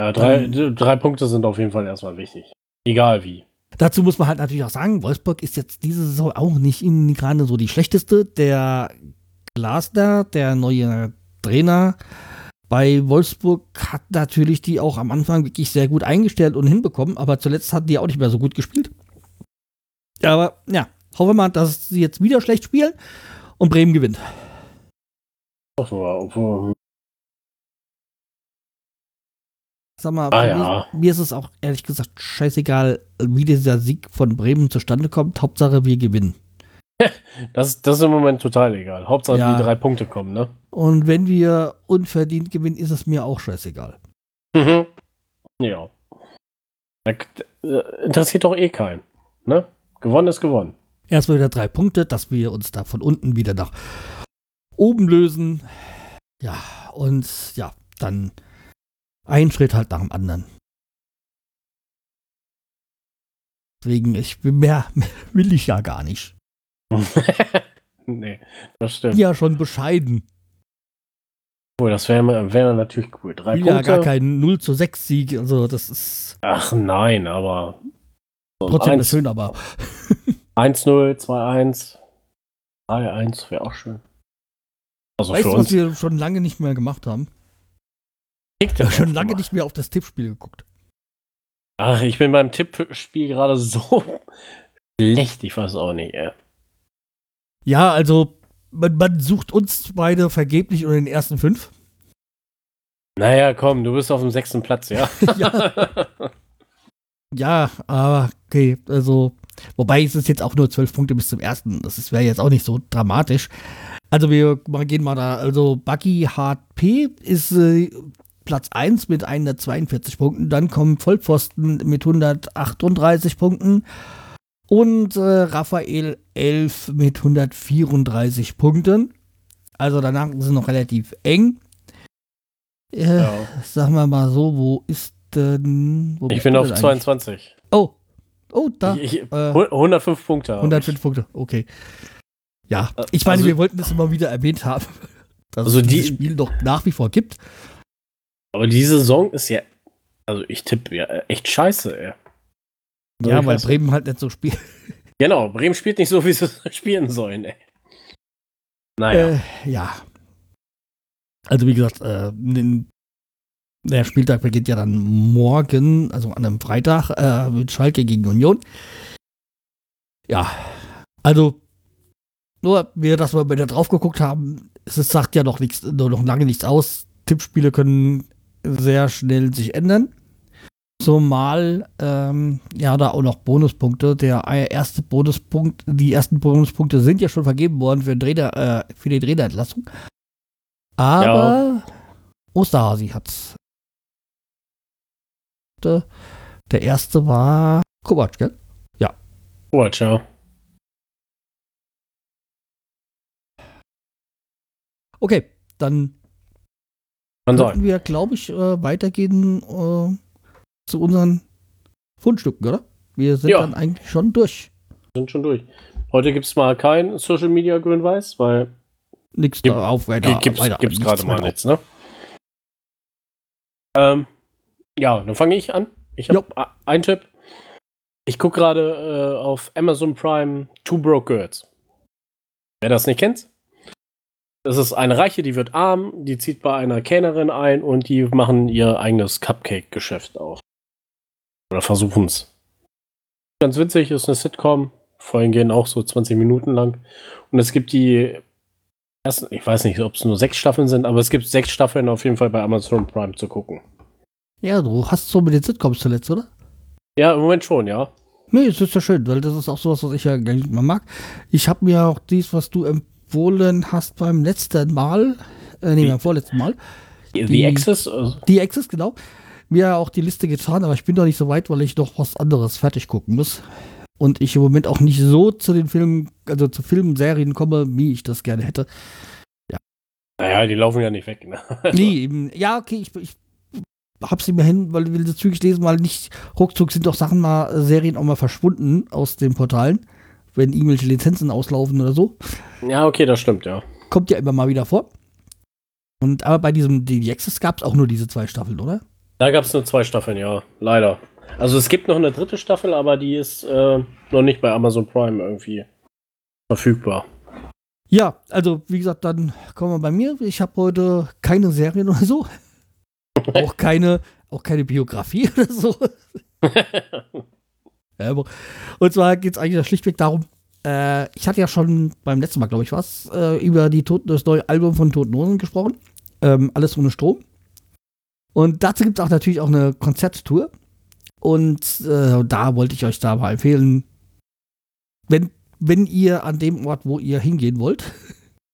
Ja, drei, ähm, drei Punkte sind auf jeden Fall erstmal wichtig. Egal wie. Dazu muss man halt natürlich auch sagen, Wolfsburg ist jetzt diese Saison auch nicht gerade so die schlechteste. Der Glasner, der neue Trainer bei Wolfsburg, hat natürlich die auch am Anfang wirklich sehr gut eingestellt und hinbekommen, aber zuletzt hatten die auch nicht mehr so gut gespielt. Aber ja, hoffen wir mal, dass sie jetzt wieder schlecht spielen und Bremen gewinnt. Sag mal, ah, ja. mir, ist es auch ehrlich gesagt scheißegal, wie dieser Sieg von Bremen zustande kommt. Hauptsache, wir gewinnen. das, das ist im Moment total egal. Hauptsache, ja. die drei Punkte kommen, ne? Und wenn wir unverdient gewinnen, ist es mir auch scheißegal. Mhm. Ja. Interessiert doch eh keinen. Ne? Gewonnen ist gewonnen. Erstmal wieder drei Punkte, dass wir uns da von unten wieder nach oben lösen. Ja, und ja, dann ein Schritt halt nach dem anderen. Deswegen, ich mehr, mehr will ich ja gar nicht. nee, das stimmt. Ja, schon bescheiden. Oh, das wäre wär natürlich cool. Drei Punkte. Ja, gar kein 0 zu 6 Sieg. Also, das ist. Ach nein, aber. So trotzdem ist schön, aber. 1-0, 2-1, 3-1 wäre auch schön. Also weißt du, was wir schon lange nicht mehr gemacht haben? Ich habe schon lange nicht mehr auf das Tippspiel geguckt. Ach, ich bin beim Tippspiel gerade so schlecht, ich weiß auch nicht, ey. Ja, also man, man, sucht uns beide vergeblich unter den ersten fünf. Naja, komm, du bist auf dem sechsten Platz, ja. ja. ja, aber okay, also, wobei es ist jetzt auch nur zwölf Punkte bis zum ersten. Das wäre jetzt auch nicht so dramatisch. Also wir gehen mal da, also Bucky Hard P ist äh, Platz 1 mit 142 Punkten, dann kommen Vollpfosten mit 138 Punkten und äh, Raphael 11 mit 134 Punkten. Also danach es noch relativ eng. Äh, ja. Sagen wir mal so, wo ist Wo ich bin auf 22. Oh. Oh, da. Ich, ich, äh, 105 Punkte. 105 Punkte, okay. Ja, äh, ich meine, also, wir wollten das immer wieder erwähnt haben, dass also es dieses die, Spiel doch nach wie vor gibt. Aber die Saison ist ja, also ich tippe ja echt scheiße, ey. So, ja, weil Bremen halt nicht so spielt. Genau, Bremen spielt nicht so, wie sie spielen sollen, ey. Naja. Äh, ja. Also wie gesagt, äh, der Spieltag beginnt ja dann morgen, also an einem Freitag, äh, mit Schalke gegen Union. Ja, also nur, wir, dass wir wieder drauf geguckt haben, es sagt ja noch nichts, nur noch lange nichts aus. Tippspiele können sehr schnell sich ändern. Zumal ähm, ja da auch noch Bonuspunkte. Der erste Bonuspunkt, die ersten Bonuspunkte sind ja schon vergeben worden für, den Trainer, äh, für die Trainerentlassung. Aber ja. Osterhasi hat's. Der erste war Kovac, gell? Ja. Kovac, ja. Okay, dann sollten wir, glaube ich, äh, weitergehen äh, zu unseren Fundstücken, oder? Wir sind ja. dann eigentlich schon durch. Sind schon durch. Heute gibt es mal kein Social Media Grün-Weiß, weil. Nichts darauf weiter. Gibt es gerade mal nichts, ne? Ähm, ja, dann fange ich an. Ich habe einen Tipp. Ich gucke gerade äh, auf Amazon Prime Two Broke Girls. Wer das nicht kennt, das ist eine Reiche, die wird arm, die zieht bei einer Kellnerin ein und die machen ihr eigenes Cupcake-Geschäft auf. Oder versuchen es. Ganz witzig, ist eine Sitcom. Folgen gehen auch so 20 Minuten lang. Und es gibt die ersten, ich weiß nicht, ob es nur sechs Staffeln sind, aber es gibt sechs Staffeln auf jeden Fall bei Amazon Prime zu gucken. Ja, du hast so mit den Sitcoms zuletzt, oder? Ja, im Moment schon, ja. Nee, es ist ja schön, weil das ist auch sowas, was ich ja gerne mal mag. Ich habe mir auch dies, was du empfohlen hast beim letzten Mal, äh, nee, beim vorletzten Mal, The Die- Access? Also, die Access, genau, mir auch die Liste getan, aber ich bin noch nicht so weit, weil ich noch was anderes fertig gucken muss. Und ich im Moment auch nicht so zu den Filmen, also zu Filmen, Serien komme, wie ich das gerne hätte. naja, die laufen ja nicht weg. Ne? Nee, eben, ja, okay, ich, ich hab's nicht mehr hin, weil wir das zügig lesen, weil nicht ruckzuck sind doch Sachen mal, äh, Serien auch mal verschwunden aus den Portalen, wenn irgendwelche Lizenzen auslaufen oder so. Ja, okay, das stimmt, ja. Kommt ja immer mal wieder vor. Und aber bei diesem Access gab es auch nur diese zwei Staffeln, oder? Da gab es nur zwei Staffeln, ja. Leider. Also es gibt noch eine dritte Staffel, aber die ist äh, noch nicht bei Amazon Prime irgendwie verfügbar. Ja, also wie gesagt, dann kommen wir bei mir. Ich habe heute keine Serien oder so. Auch keine, auch keine Biografie oder so. Und zwar geht es eigentlich schlichtweg darum, äh, ich hatte ja schon beim letzten Mal, glaube ich, was, äh, über die Toten, das neue Album von Toten Hosen gesprochen. Ähm, Alles ohne Strom. Und dazu gibt es auch natürlich auch eine Konzerttour. Und äh, da wollte ich euch da mal empfehlen, wenn, wenn ihr an dem Ort, wo ihr hingehen wollt,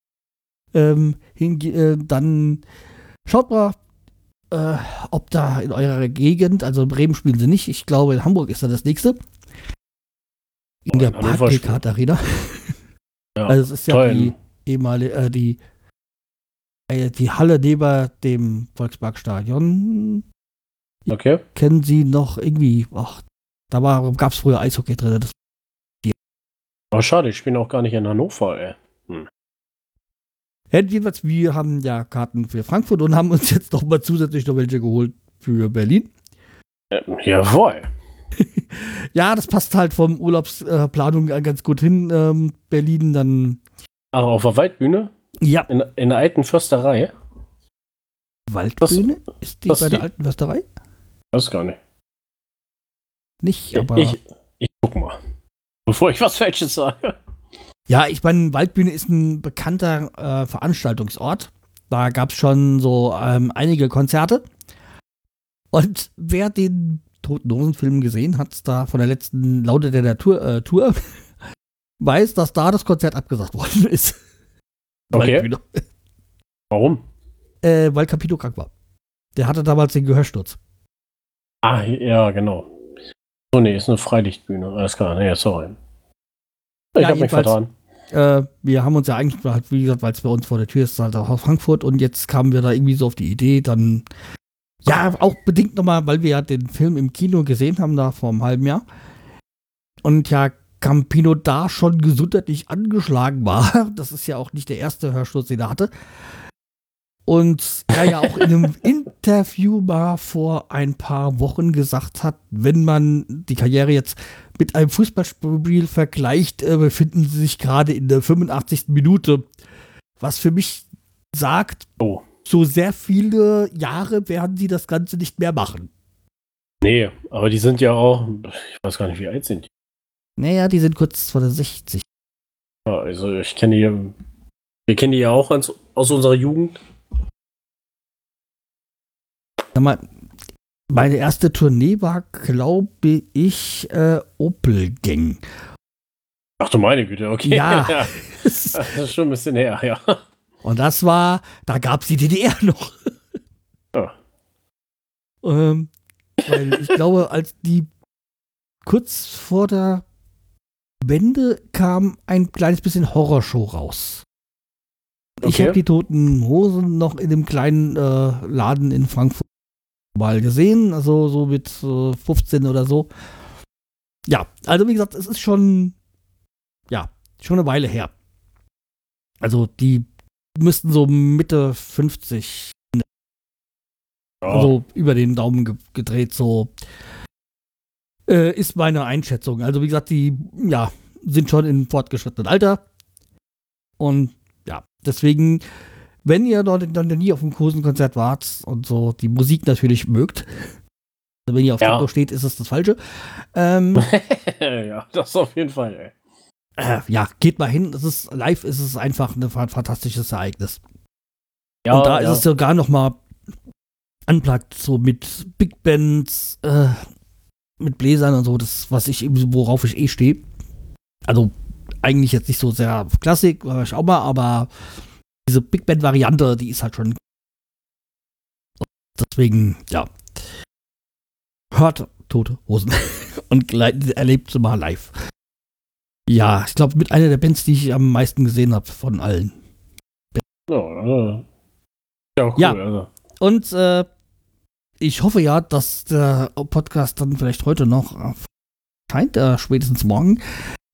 ähm, hinge äh, dann schaut mal, äh, ob da in eurer Gegend, also in Bremen spielen sie nicht, ich glaube in Hamburg ist da das nächste. In Oh, der Parkcard Arena. Ja, Also es ist ja toll. die ehemalige, äh, die, äh, die Halle neben dem Volksparkstadion. Okay. Kennen Sie noch irgendwie, ach, da gab es früher Eishockey drin. Das, Aber schade, ich spiele auch gar nicht in Hannover, ey. Ja, jedenfalls, wir haben ja Karten für Frankfurt und haben uns jetzt noch mal zusätzlich noch welche geholt für Berlin. Äh, jawohl. Ja, das passt halt vom Urlaubsplanung äh, ganz gut hin. Ähm, Berlin dann, Ach, auf der Waldbühne? ja, In, in der alten Försterei? Waldbühne. Ist die bei der die- alten Försterei? Weiß gar nicht. Nicht, aber. ich, ich guck mal. Bevor ich was Falsches sage. Ja, ich meine, Waldbühne ist ein bekannter äh, Veranstaltungsort. Da gab es schon so ähm, einige Konzerte. Und wer den Toten Hosen-Film gesehen hat, da von der letzten Laute der Natur äh, Tour, weiß, dass da das Konzert abgesagt worden ist. Okay. Warum? Äh, weil Capito krank war. Der hatte damals den Gehörsturz. Ah, ja, genau. Oh nee, ist eine Freilichtbühne. Alles klar, nee, sorry. Ich Ja, hab mich vertan. Äh, wir haben uns ja eigentlich, halt, wie gesagt, weil es bei uns vor der Tür ist, halt auch aus Frankfurt und jetzt kamen wir da irgendwie so auf die Idee, dann, ja, auch bedingt nochmal, weil wir ja den Film im Kino gesehen haben, da vor einem halben Jahr. Und ja, Campino da schon gesundheitlich angeschlagen war. Das ist ja auch nicht der erste Hörsturz, den er hatte. Und er ja auch in einem Interview mal vor ein paar Wochen gesagt hat, wenn man die Karriere jetzt mit einem Fußballspiel vergleicht, äh, befinden sie sich gerade in der 85. Minute. Was für mich sagt, Oh. so sehr viele Jahre werden sie das Ganze nicht mehr machen. Nee, aber die sind ja auch, ich weiß gar nicht, wie alt sind die. Naja, die sind kurz vor der 60. Ja, Also ich kenne die, ja- wir kennen die ja auch aus, aus unserer Jugend. Sag mal, meine erste Tournee war, glaube ich, äh, Opel Gang. Ach du meine Güte, okay. Ja. das ist schon ein bisschen her, ja. Und das war, da gab es die DDR noch. Ja. Ähm, weil ich glaube, als die kurz vor der Wende kam ein kleines bisschen Horrorshow raus. Ich Okay. habe die Toten Hosen noch in dem kleinen äh, Laden in Frankfurt mal gesehen, also so mit äh, 15 oder so. Ja, also wie gesagt, es ist schon, ja, schon eine Weile her. Also die müssten so Mitte 50 ja. also über den Daumen ge gedreht, so äh, ist meine Einschätzung. Also wie gesagt, die ja sind schon in fortgeschrittenen Alter und ja, deswegen, wenn ihr dort dann nie auf dem Kosenkonzert wart und so die Musik natürlich mögt, Also wenn ihr auf Ja. Techno steht, ist es das Falsche. Ähm, ja, das auf jeden Fall, ey. äh, ja, geht mal hin. Es ist, live ist es einfach ein fa- fantastisches Ereignis. Ja, Und da ja. ist es sogar noch mal unplugged, so mit Big Bands, äh, mit Bläsern und so, das, was ich, eben- worauf ich eh stehe. Also eigentlich jetzt nicht so sehr Klassik, war ich auch mal, aber diese Big Band-Variante, die ist halt schon. Deswegen, ja. Hört tote Hosen und erlebt sie mal live. Ja, ich glaube, mit einer der Bands, die ich am meisten gesehen habe von allen. Ja, äh, ja, cool. Ja. Also. Und äh, ich hoffe ja, dass der Podcast dann vielleicht heute noch äh, erscheint, äh, spätestens morgen.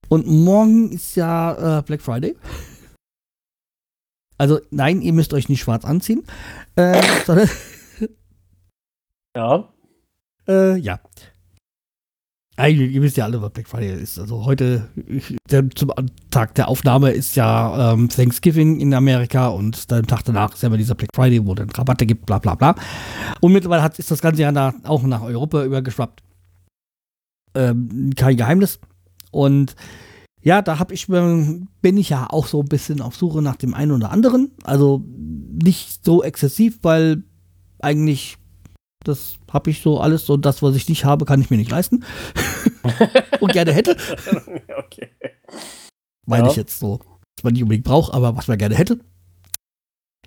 Und morgen ist ja äh, Black Friday. Also nein, ihr müsst euch nicht schwarz anziehen, äh, sondern Ja. äh, ja. Eigentlich, ihr wisst ja alle, was Black Friday ist. Also heute, der, zum Tag der Aufnahme ist ja ähm, Thanksgiving in Amerika und dann Tag danach ist ja immer dieser Black Friday, wo dann Rabatte gibt, bla bla bla. Und mittlerweile hat, ist das Ganze ja nach, auch nach Europa übergeschwappt. Ähm, kein Geheimnis. Und ja, da hab ich, mir- bin ich ja auch so ein bisschen auf Suche nach dem einen oder anderen. Also nicht so exzessiv, weil eigentlich das habe ich so alles und das, was ich nicht habe, kann ich mir nicht leisten. und gerne hätte, okay. meine Ja. ich jetzt so, was man nicht unbedingt braucht, aber was man gerne hätte.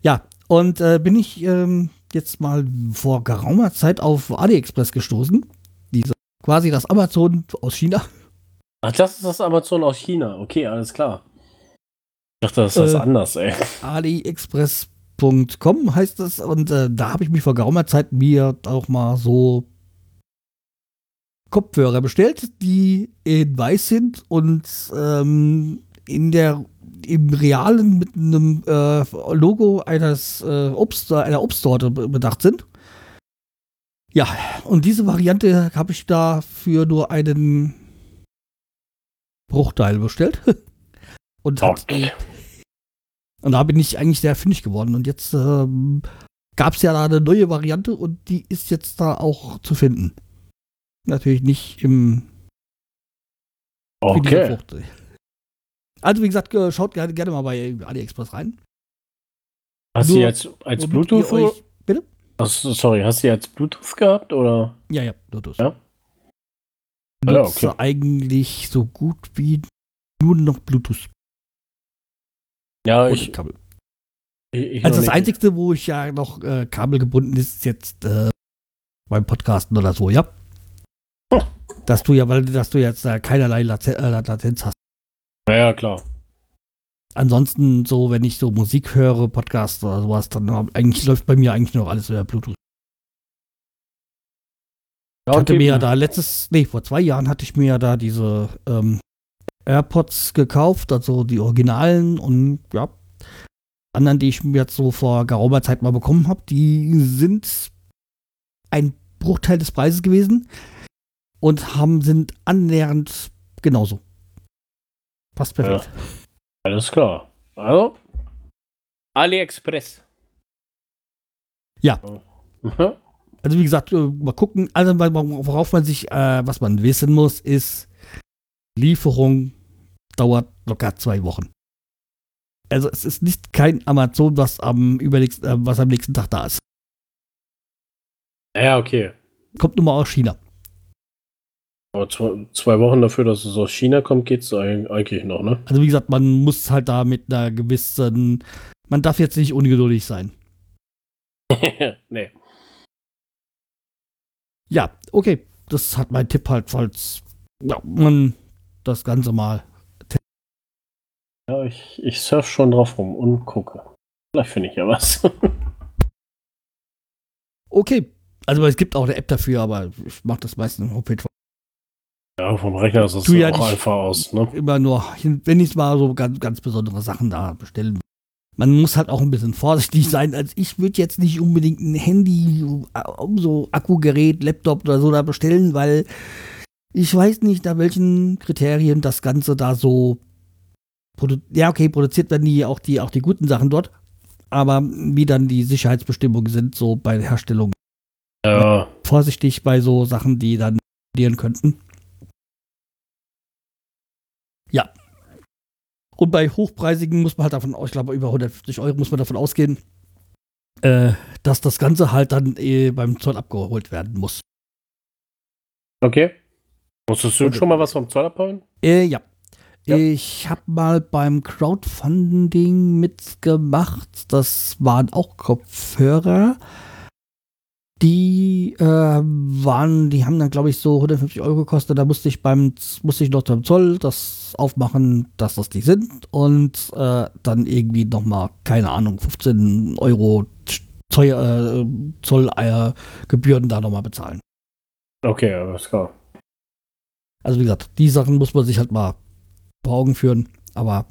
Ja, und äh, bin ich ähm, jetzt mal vor geraumer Zeit auf AliExpress gestoßen. Diese quasi das Amazon aus China. Ach, das ist das Amazon aus China. Okay, alles klar. Ich dachte, das ist Äh, anders, ey. AliExpress.com heißt es und äh, da habe ich mich vor geraumer Zeit mir auch mal so Kopfhörer bestellt, die in weiß sind und ähm, in der im realen mit einem äh, Logo eines äh, Obst einer Obstsorte be- bedacht sind. Ja, und diese Variante habe ich da für nur einen Bruchteil bestellt. Und hat Okay. und da bin ich eigentlich sehr fündig geworden. Und jetzt ähm, gab es ja da eine neue Variante und die ist jetzt da auch zu finden. Natürlich nicht im Okay. Also wie gesagt, äh, schaut gerne, gerne mal bei AliExpress rein. Hast du Nur- die als, Bluetooth? euch- bitte? Ach, so, sorry, hast du als Bluetooth gehabt oder? Ja, ja, Bluetooth. Ja? Ich Ah, nutze okay. eigentlich so gut wie nur noch Bluetooth Ja, ohne ich. Kabel. ich, ich Also das nicht. Einzige, wo ich ja noch äh, kabelgebunden ist, ist jetzt äh, beim Podcasten oder so, ja. Hm. Dass du ja, weil dass du jetzt äh, keinerlei Laten äh, Latenz hast. Ja, ja, klar. Ansonsten so, wenn ich so Musik höre, Podcast oder sowas, dann eigentlich läuft bei mir eigentlich noch alles über Bluetooth. Ja, Ich hatte mir ja da letztes, nee, vor zwei Jahren hatte ich mir ja da diese ähm, AirPods gekauft, also die Originalen und ja, anderen, die ich mir jetzt so vor geraumer Zeit mal bekommen habe, die sind ein Bruchteil des Preises gewesen und haben, sind annähernd genauso. Passt perfekt. Alles klar. Also. AliExpress. Ja. Mhm. Also wie gesagt, äh, mal gucken, also worauf man sich, äh, was man wissen muss, ist, Lieferung dauert locker zwei Wochen. Also es ist nicht kein Amazon, was am übernächsten, äh, was am nächsten Tag da ist. Ja, okay. Kommt nur mal aus China. Aber zwei, zwei Wochen dafür, dass es aus China kommt, geht es eigentlich noch, ne? Also wie gesagt, man muss halt da mit einer gewissen, man darf jetzt nicht ungeduldig sein. nee. Ja, okay, das hat mein Tipp halt, falls ja, man das Ganze mal. Ja, ich, ich surf schon drauf rum und gucke. Vielleicht finde ich ja was. Okay, also es gibt auch eine App dafür, aber ich mache das meistens im Homepage ja, vom Rechner ist es ja auch einfach aus, ne? immer nur, wenn ich mal so ganz, ganz besondere Sachen da bestellen will. Man muss halt auch ein bisschen vorsichtig sein. Also ich würde jetzt nicht unbedingt ein Handy, äh, so Akkugerät, Laptop oder so da bestellen, weil ich weiß nicht, nach welchen Kriterien das Ganze da so ja okay, produziert werden die auch die auch die guten Sachen dort, aber wie dann die Sicherheitsbestimmungen sind so bei der Herstellung Ja, vorsichtig bei so Sachen, die dann passieren könnten. Ja. Und bei hochpreisigen muss man halt davon, ich glaube, über 150 Euro muss man davon ausgehen, äh, dass das Ganze halt dann eh beim Zoll abgeholt werden muss. Okay. Musstest du schon mal was vom Zoll abholen? Äh, ja. ja. Ich habe mal beim Crowdfunding mitgemacht. Das waren auch Kopfhörer. Die äh, waren, die haben dann, glaube ich, so 150 Euro gekostet. Da musste ich beim, musste ich noch beim Zoll das aufmachen, dass das die sind. Und äh, dann irgendwie nochmal, keine Ahnung, 15 Euro Zoll, äh, Zollgebühren da nochmal bezahlen. Okay, alles klar. Also wie gesagt, die Sachen muss man sich halt mal vor Augen führen. Aber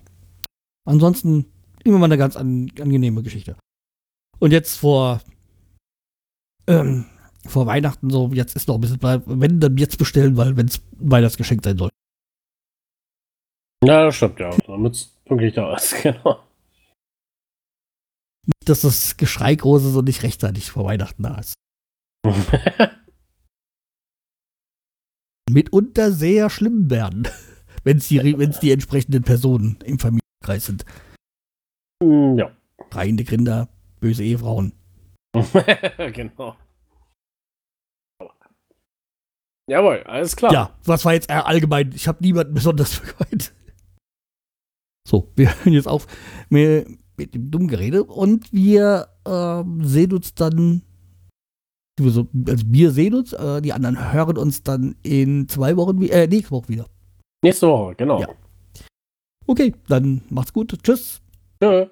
ansonsten immer mal eine ganz an, angenehme Geschichte. Und jetzt vor, ähm, vor Weihnachten so, jetzt ist noch ein bisschen, wenn dann jetzt bestellen, weil wenn es Weihnachtsgeschenk sein soll. Ja, das stimmt ja. Damit es wirklich da ist, genau. Nicht, dass das Geschrei große so nicht rechtzeitig vor Weihnachten da ist. mitunter sehr schlimm werden, wenn es die, wenn's die entsprechenden Personen im Familienkreis sind. Mm, ja. Reine Kinder, böse Ehefrauen. genau. Jawohl, alles klar. Ja, was war jetzt allgemein? Ich habe niemanden besonders vergeut. So, wir hören jetzt auf mit, mit dem dummen Gerede und wir äh, sehen uns dann also wir sehen uns, äh, die anderen hören uns dann in zwei Wochen, äh, nächste Woche wieder. Nächste Woche, genau. Ja. Okay, dann macht's gut. Tschüss. Tschö.